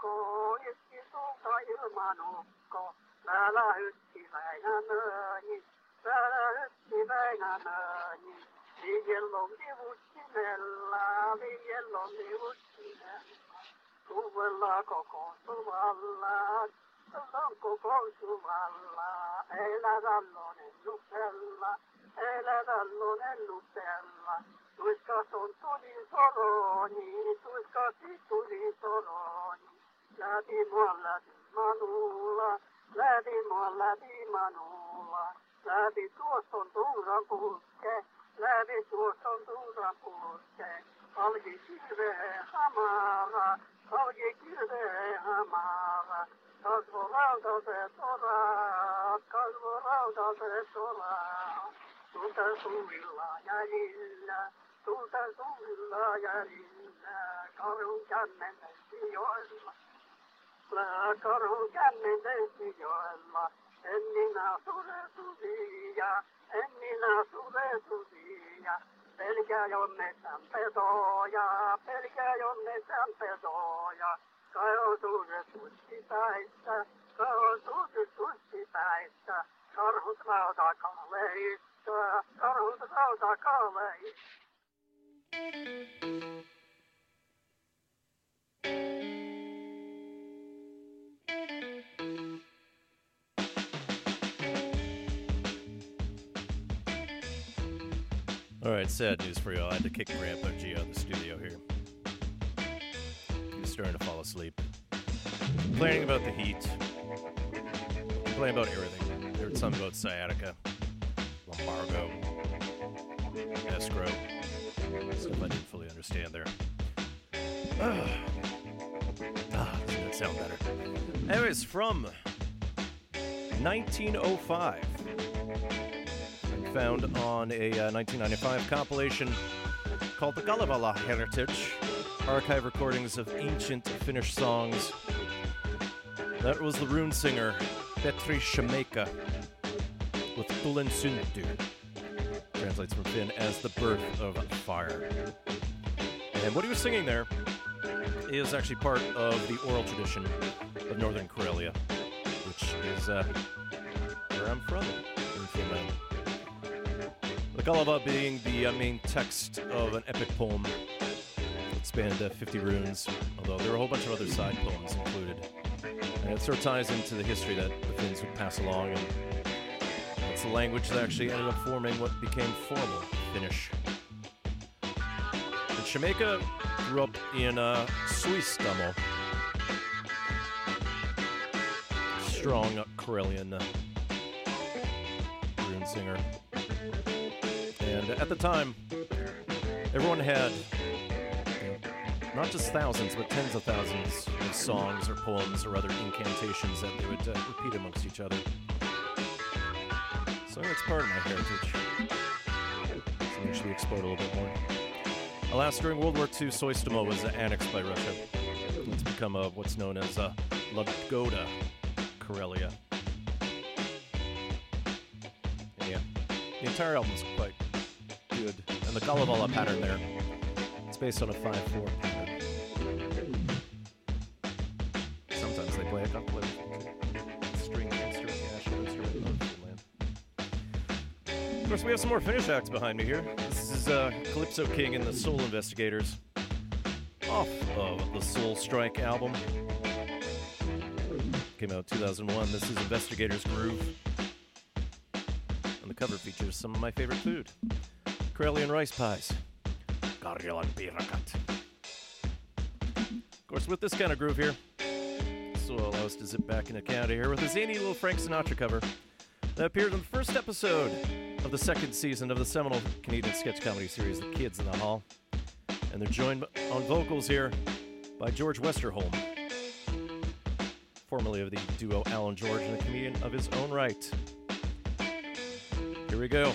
ukko, yksi suunta ilman ukko. Älä hytti Väinä möni, älä hytti Väinä möni. Viljellon vivuttimella, viljellon vivuttimella. Tuvella on tuvan kokoontuvalla. Elä tallon ennustella, niin elä tallon ennustella. Tuiskaston siis tuli soroni, niin tuiskasti tuli soroni läpi mua läpi manulla, läpi mua läpi manulla. Läpi tuoston tuuran putke, läpi tuoston tuuran putke. Halki kirveen hamara, halki kirveen hamara. Kasvo rautaset oraat, kasvo rautaset oraat. Tulta suilla jäljillä, tulta suilla jäljillä, karun kämmenesti joilla. Torun kämmenesi joella, en minä suretu liian, en minä suretu liian. Pelkää jo metsän petoja, pelkää jo metsän petoja. Kai on suuri tuski päissä, kai on suuri tuski. Karhut rauta kaleissa, karhut rauta kaleissa. Thank you. All right, sad news for you. I had to kick Grandpa G out of the studio here. He's starting to fall asleep. Complaining about the heat. Complaining about everything. Heard something about sciatica, lumbago, escrow. Stuff I didn't fully understand there. ah, doesn't that sound better? Anyways, from 1905 found on a uh, 1995 compilation called The Kalevala Heritage Archive Recordings of Ancient Finnish Songs. That was the rune singer Petri Shemeikka with Tulen Synty. Translates from Finn as the birth of fire. And what he was singing there is actually part of the oral tradition of Northern Karelia, which is uh, where I'm from in Finland. The Kalevala being the uh, main text of an epic poem that spanned uh, 50 runes, although there are a whole bunch of other side poems included. And it sort of ties into the history that the Finns would pass along, and it's the language that actually ended up forming what became formal Finnish. And grew up in uh, Suistamo, strong Karelian uh, rune singer. At the time, everyone had not just thousands, but tens of thousands of songs or poems or other incantations that they would uh, repeat amongst each other. So it's part of my heritage. Something should be explored a little bit more. Alas, during World War II, Suistamo was annexed by Russia. It's become uh, what's known as a Ladoga Karelia. Yeah, the entire album is quite. And the Kalevala pattern there, it's based on a 5-4 pattern. Sometimes they play a couple of string instrument, national of course, we have some more Finnish acts behind me here. This is uh, Calypso King and the Soul Investigators off of the Soul Strike album. Came out 2001. This is Investigators Groove. And the cover features some of my favorite food Karelian rice pies. Karjalan. Of course, with this kind of groove here, this will allow us to zip back into Canada here with a zany little Frank Sinatra cover that appeared in the first episode of the second season of the seminal Canadian sketch comedy series, The Kids in the Hall. And they're joined on vocals here by George Westerholm, formerly of the duo Alan George and a comedian of his own right. Here we go.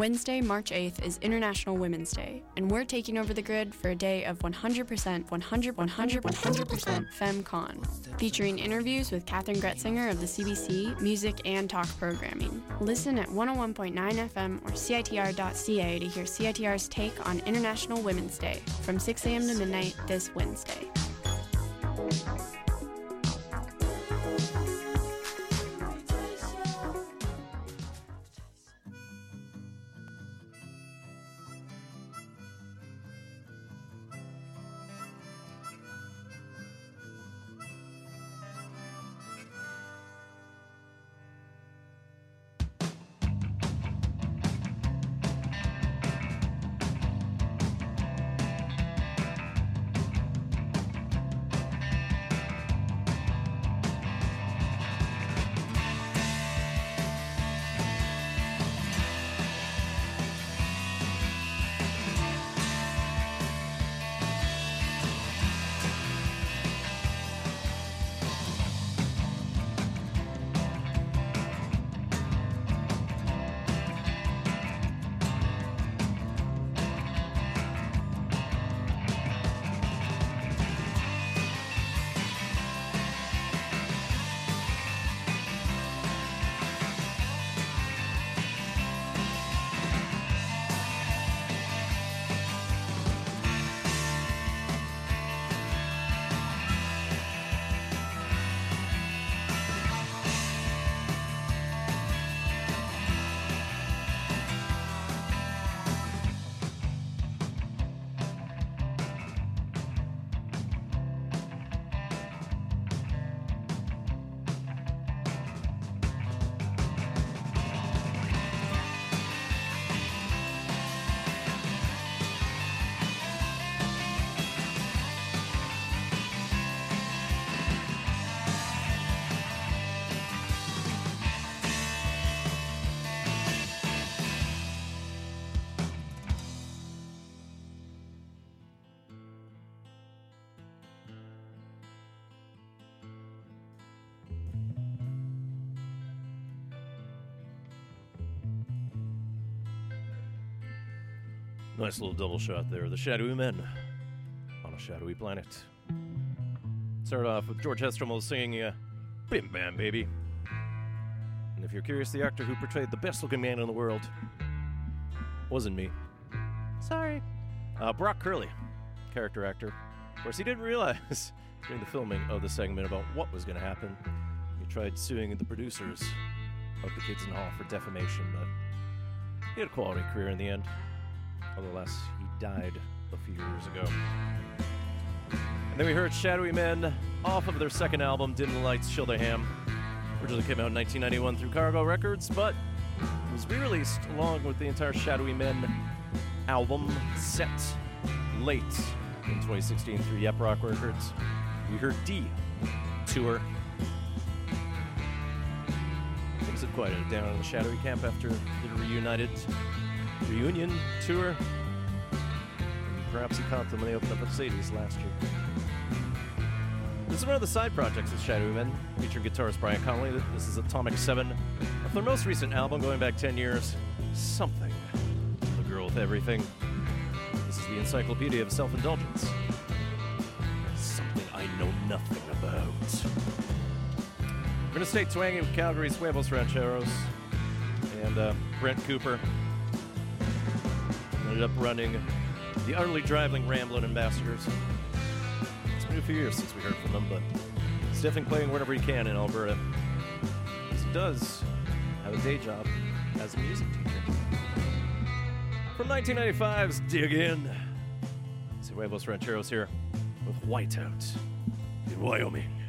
Wednesday, March 8th is International Women's Day, and we're taking over the grid for a day of 100%, 100, 100, 100% FemCon, featuring interviews with Katherine Gretzinger of the CBC, music and talk programming. Listen at 101.9 FM or CITR.ca to hear CITR's take on International Women's Day from 6 a.m. to midnight this Wednesday. Nice little double shot there. The Shadowy Men on a shadowy planet. Started off with George Westerholm singing uh, Bim Bam Baby. And if you're curious, the actor who portrayed the best looking man in the world wasn't me. Sorry. Uh, Brock Curley, character actor. Of course, he didn't realize during the filming of the segment about what was going to happen. He tried suing the producers of The Kids in the Hall for defamation, but he had a quality career in the end. Nonetheless, he died a few years ago. And then we heard Shadowy Men off of their second album, Dim the Lights, Chill the Ham. Originally came out in 1991 through Cargo Records, but was re-released along with the entire Shadowy Men album set late in 2016 through Yep Roc Records. We heard D tour. Things had quieted down in the Shadowy Camp after they reunited reunion tour. Perhaps he caught them when they opened up at Sadie's last year. This is one of the side projects of Shadowy Men, featuring guitarist Brian Connelly. This is Atomic 7, of their most recent album going back 10 years, Something. The Girl with Everything. This is the Encyclopedia of Self Indulgence. Something I know nothing about. We're going to stay twangy with Calgary's Huevos Rancheros and uh, Brent Cooper. Ended up running the utterly driveling Ramblin' Ambassadors. It's been a few years since we heard from them, but he's definitely playing wherever he can in Alberta. He does have a day job as a music teacher. From 1995's Dig In, Huevos Rancheros here with Whiteout in Wyoming.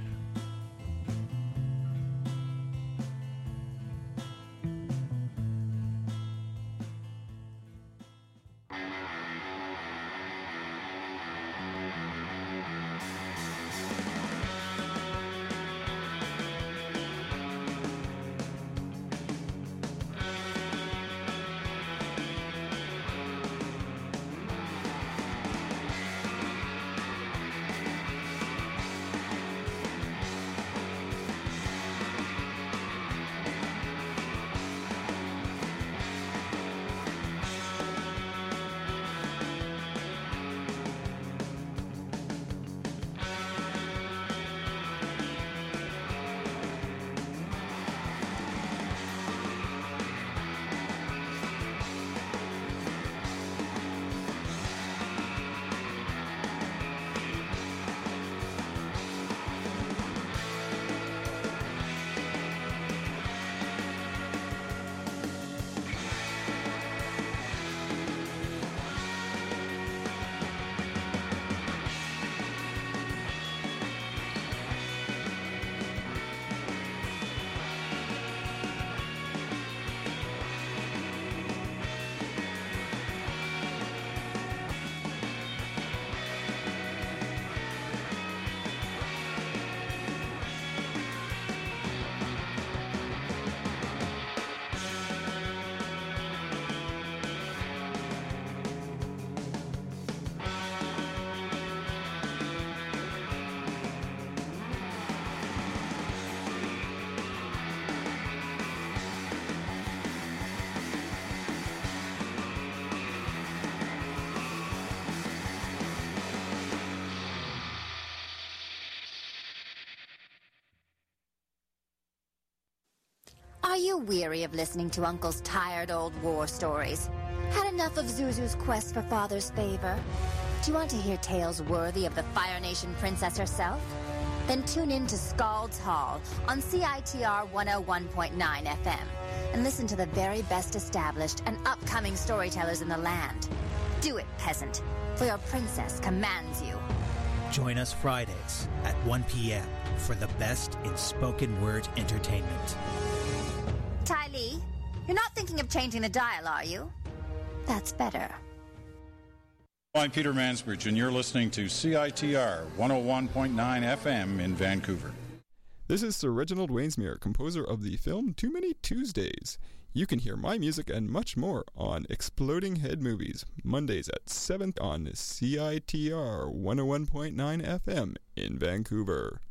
Weary of listening to Uncle's tired old war stories? Had enough of Zuzu's quest for father's favor? Do you want to hear tales worthy of the Fire Nation princess herself? Then tune in to Skald's Hall on CITR 101.9 FM and listen to the very best established and upcoming storytellers in the land. Do it, peasant, for your princess commands you. Join us Fridays at 1 p.m. for the best in spoken word entertainment. Ty you're not thinking of changing the dial, are you? That's better. I'm Peter Mansbridge, and you're listening to CITR 101.9 FM in Vancouver. This is Sir Reginald Wainsmere, composer of the film Too Many Tuesdays. You can hear my music and much more on Exploding Head Movies, Mondays at 7 on CITR 101.9 FM in Vancouver.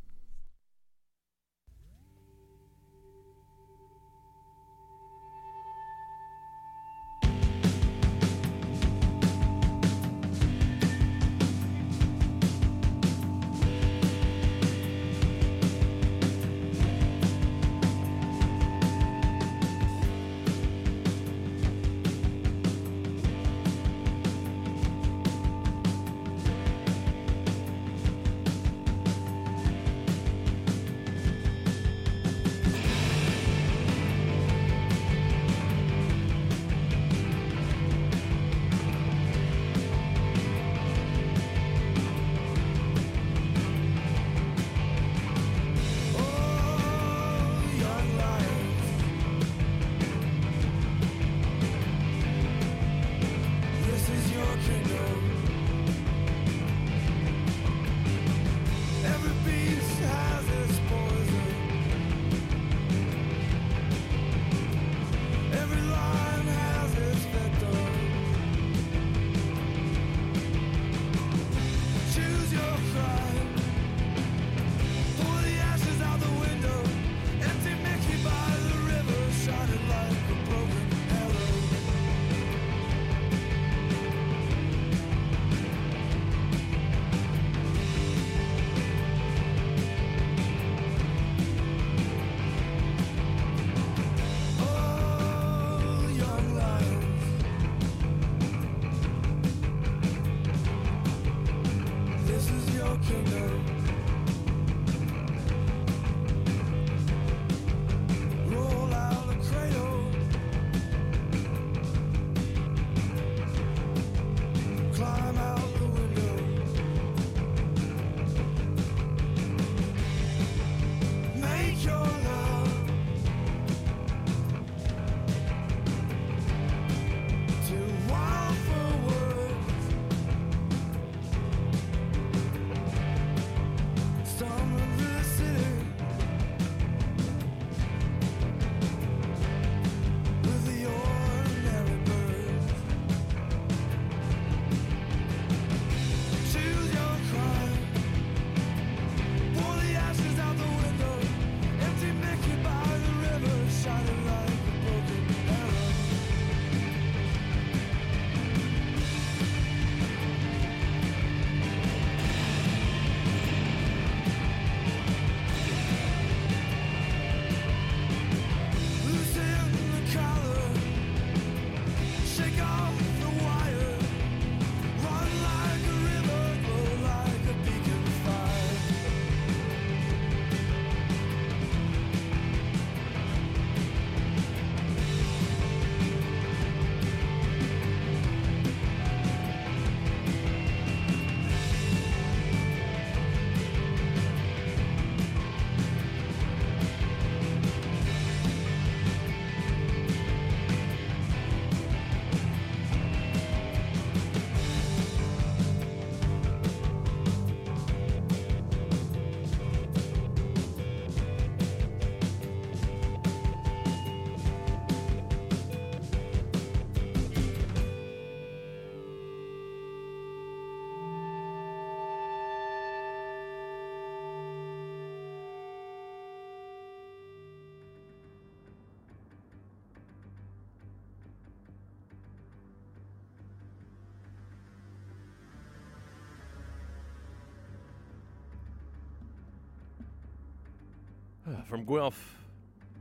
From Guelph,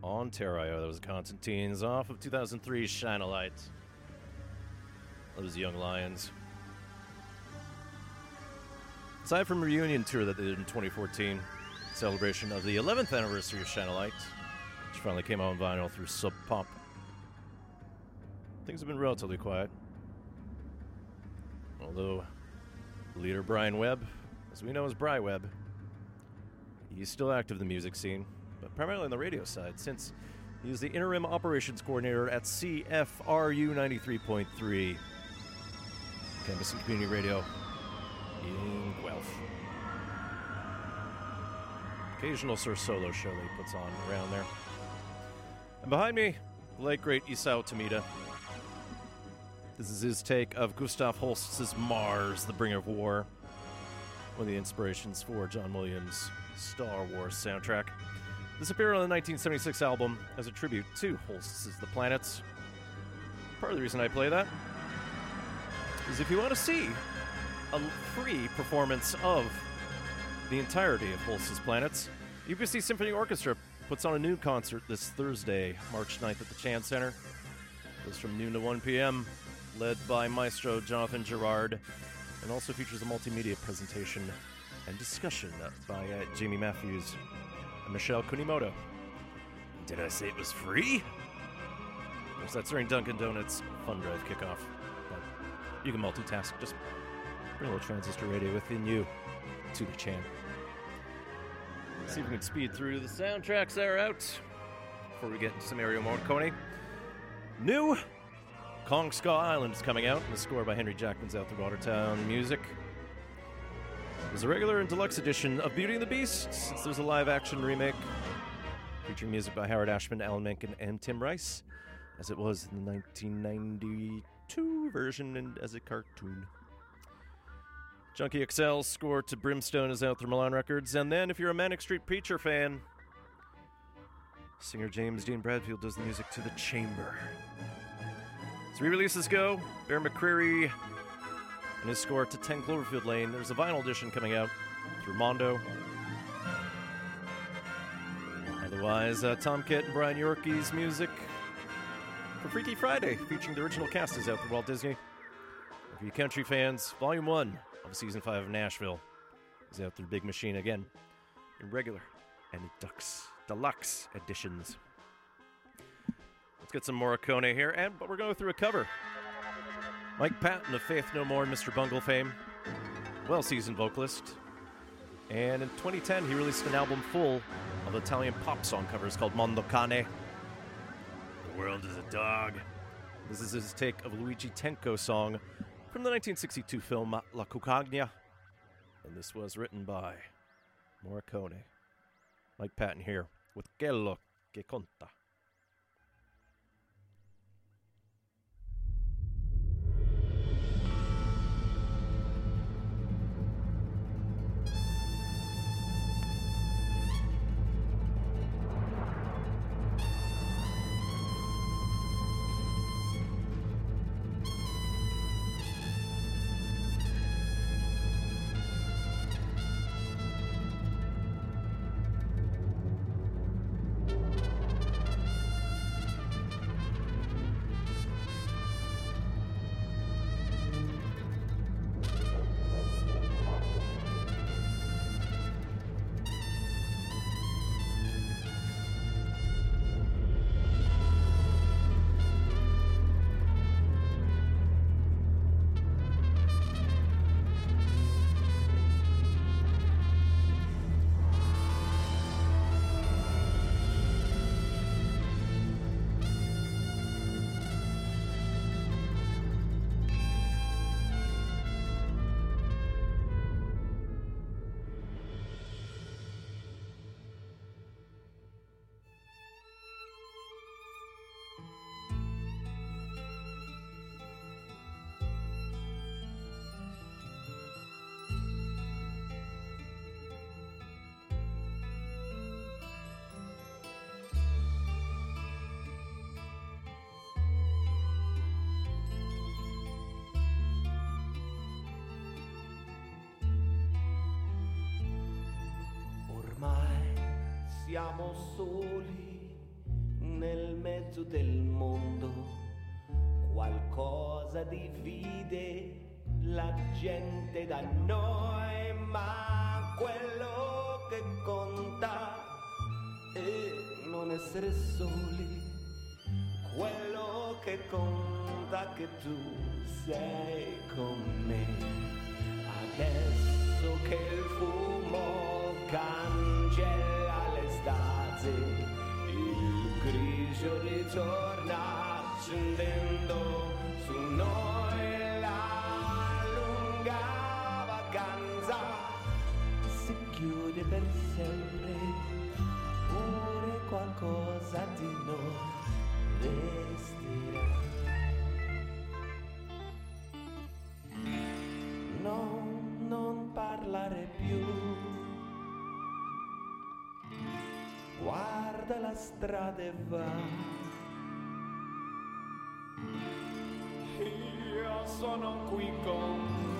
Ontario, that was Constantines off of 2003's Shine a Light. Those Young Lions. Aside from reunion tour that they did in 2014, celebration of the 11th anniversary of Shine a Light, which finally came out on vinyl through Sub Pop. Things have been relatively quiet. Although leader Brian Webb, as we know as Bry Webb, he's still active in the music scene, primarily on the radio side, since he is the interim operations coordinator at CFRU 93.3, Campus and Community Radio in Guelph. Occasional of solo show that he puts on around there. And behind me, the late great Isao Tomita. This is his take of Gustav Holst's Mars, the Bringer of War, one of the inspirations for John Williams' Star Wars soundtrack. This appeared on the 1976 album as a tribute to Holst's The Planets. Part of the reason I play that is if you want to see a free performance of the entirety of Holst's Planets, UBC Symphony Orchestra puts on a new concert this Thursday, March 9th at the Chan Center. It Goes from noon to 1 p.m., led by Maestro Jonathan Girard, and also features a multimedia presentation and discussion by uh, Jamie Matthews Michelle Kunimoto. Did I say it was free? Of course, that's during Dunkin' Donuts Fun Drive kickoff. But you can multitask. Just bring a little transistor radio within you to the Chan. See if we can speed through the soundtracks that are out before we get into some Mario Morricone. New Kong Skull Island is coming out, and the score by Henry Jackman's out through WaterTower Music. There's a regular and deluxe edition of Beauty and the Beast, since there's a live action remake featuring music by Howard Ashman, Alan Menken, and Tim Rice, as it was in the 1992 version and as a cartoon. Junkie XL's score to Brimstone is out through Milan Records. And then, if you're a Manic Street Preacher fan, singer James Dean Bradfield does the music to The Chamber. As re releases go, Bear McCreary and his score to 10 Cloverfield Lane. There's a vinyl edition coming out through Mondo. Otherwise, uh, Tom Kitt and Brian Yorkey's music for Freaky Friday, featuring the original cast, is out through Walt Disney. For you country fans, Volume 1 of Season 5 of Nashville is out through Big Machine again in regular and Dux Deluxe editions. Let's get some Morricone here, and but we're going through a cover. Mike Patton of Faith No More and Mr. Bungle fame, well seasoned vocalist. And in 2010, he released an album full of Italian pop song covers called Mondo Cane. The world is a dog. This is his take of Luigi Tenco song from the 1962 film La cuccagna. And this was written by Morricone. Mike Patton here with Quello che conta. Siamo soli nel mezzo del mondo. Qualcosa divide la gente da noi, ma quello che conta è non essere soli. Quello che conta è che tu sei con me. Adesso che il fumo cancella l'estate, il grigio ritorna scendendo su noi la lunga vacanza si chiude per sempre, pure qualcosa di noi resterà. No, non parlare più. Guarda la strada e va. Io sono qui con te.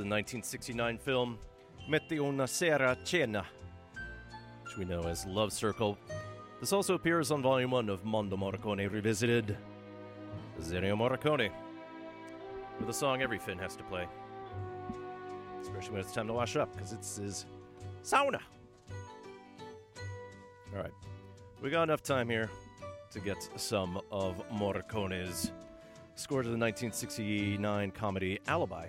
The 1969 film Metti una sera cena, which we know as Love Circle. This also appears on Volume 1 of Mondo Morricone Revisited. Ennio Morricone. With a song every Finn has to play. Especially when it's time to wash up, because it's his sauna. Alright. We got enough time here to get some of Morricone's score to the 1969 comedy Alibi,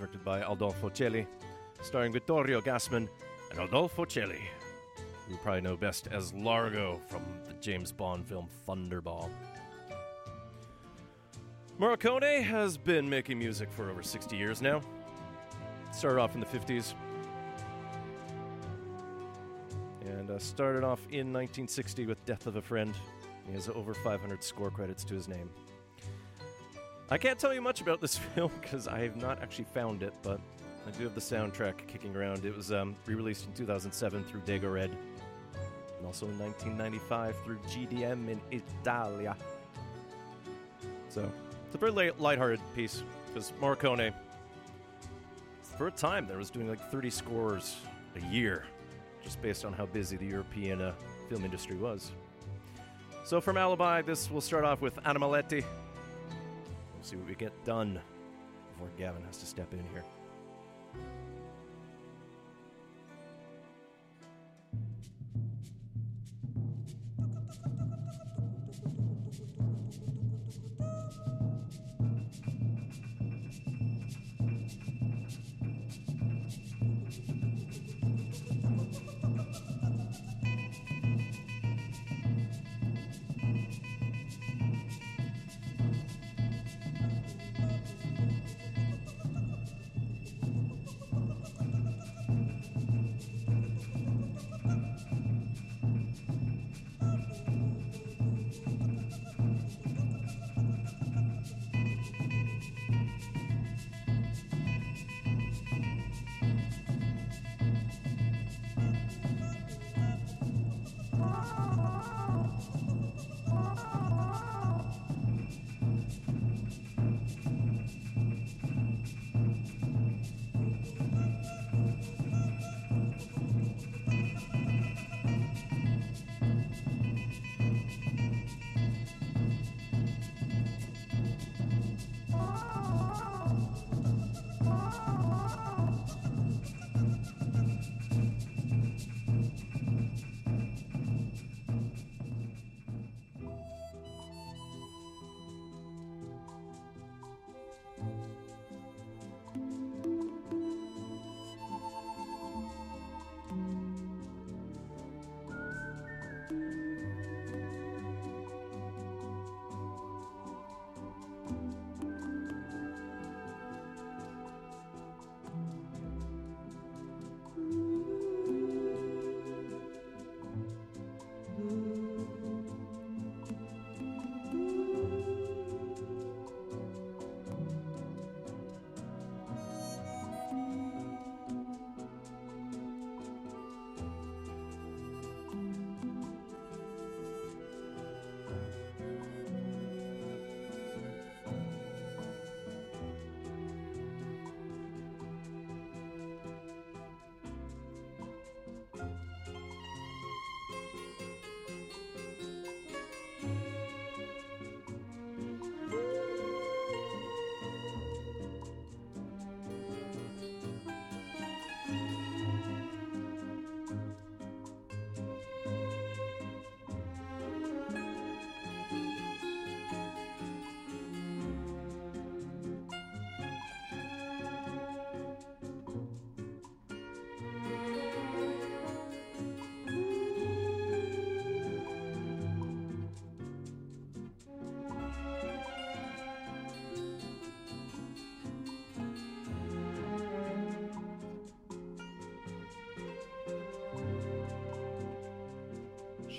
directed by Adolfo Celi, starring Vittorio Gassman and Adolfo Celi, who you probably know best as Largo from the James Bond film Thunderball. Morricone has been making music for over 60 years now. Started off in the 50s. And uh, started off in 1960 with Death of a Friend. He has over 500 score credits to his name. I can't tell you much about this film because I have not actually found it, but I do have the soundtrack kicking around. It was um, re released in 2007 through Dago Red, and also in 1995 through GDM in Italia. So, it's a very light, lighthearted piece because Morricone, for a time, there was doing like 30 scores a year, just based on how busy the European uh, film industry was. So, from Alibi, this will start off with Animaletti. We'll see what we get done before Gavin has to step in here.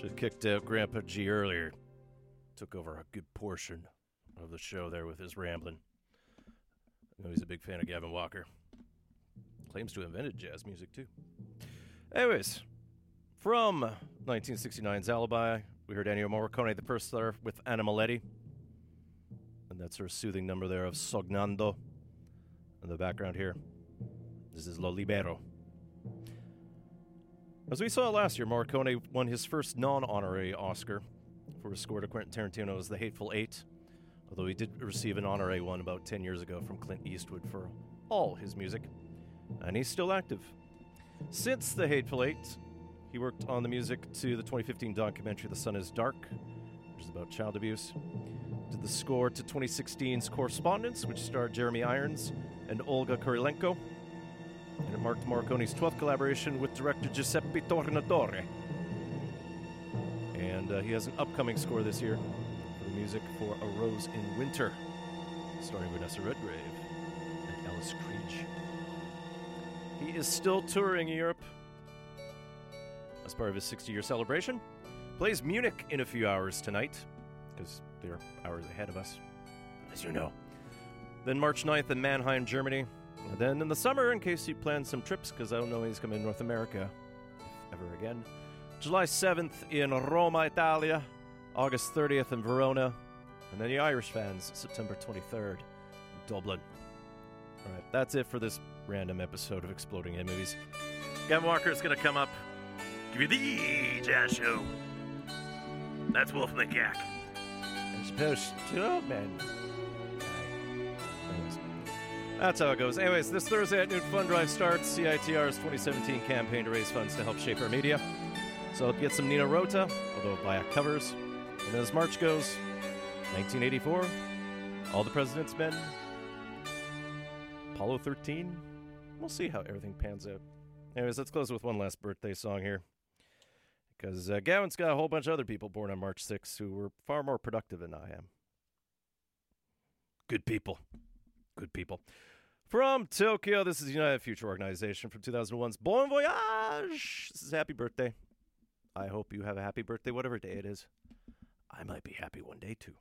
Should have kicked out Grandpa G earlier. Took over a good portion of the show there with his rambling. I know he's a big fan of Gavin Walker. Claims to have invented jazz music too. Anyways, from 1969's Alibi, we heard Ennio Morricone the first there with Animaletti. And that's her soothing number there of Sognando. In the background here, this is Lo Libero. As we saw last year, Morricone won his first non honorary Oscar for his score to Quentin Tarantino's The Hateful Eight, although he did receive an honorary one about 10 years ago from Clint Eastwood for all his music, and he's still active. Since The Hateful Eight, he worked on the music to the 2015 documentary The Sun is Dark, which is about child abuse. Did the score to 2016's Correspondence, which starred Jeremy Irons and Olga Kurylenko. Marked Morricone's 12th collaboration with director Giuseppe Tornatore. And uh, he has an upcoming score this year for the music for A Rose in Winter, starring Vanessa Redgrave and Alice Creech. He is still touring Europe as part of his 60 year celebration. Plays Munich in a few hours tonight, because they're hours ahead of us, as you know. Then March 9th in Mannheim, Germany. And then in the summer, in case you plan some trips, because I don't know when he's coming to North America, if ever again. July 7th in Roma, Italia. August 30th in Verona. And then the Irish fans, September 23rd Dublin. All right, that's it for this random episode of Exploding Head Movies. Gavin Walker is going to come up, give you the jazz show. That's Wolf and the Cack. And supposed to, oh, man. That's how it goes. Anyways, this Thursday at noon, Fund Drive starts CITR's 2017 campaign to raise funds to help shape our media. So get some Nino Rota, although via covers. And as March goes, 1984, All the President's Men, Apollo 13. We'll see how everything pans out. Anyways, let's close with one last birthday song here. Because uh, Gavin's got a whole bunch of other people born on March 6th who were far more productive than I am. Good people. Good people. From Tokyo, this is United Future Organization from 2001's Bon Voyage. This is happy birthday. I hope you have a happy birthday, whatever day it is. I might be happy one day too.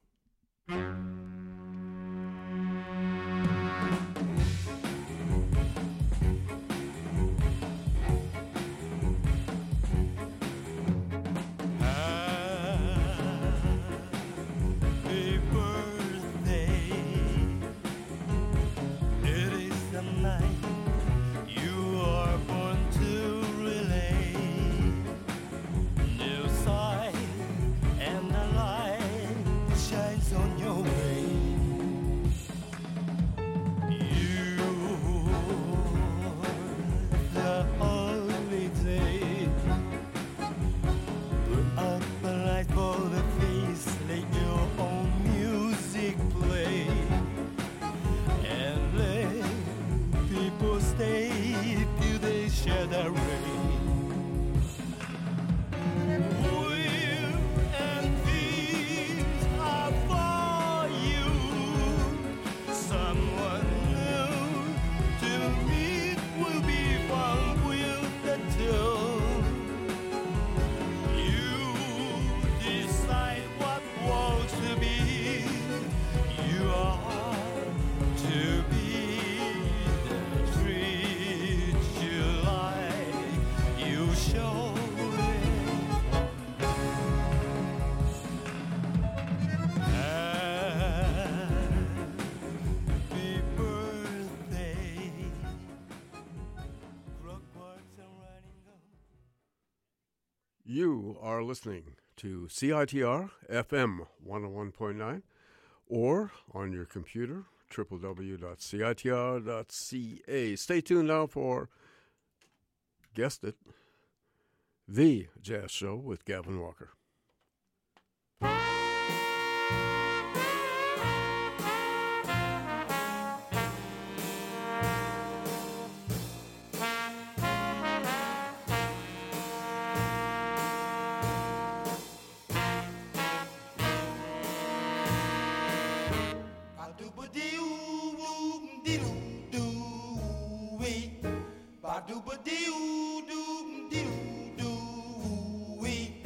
Are listening to CITR FM 101.9 or on your computer, www.citr.ca. Stay tuned now for, guessed it, The Jazz Show with Gavin Walker. Ba do ba doo doo doo doo wee.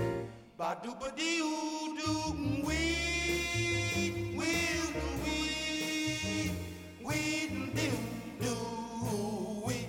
Ba do ba doo doo wee. Wee doo wee. Wee doo doo wee.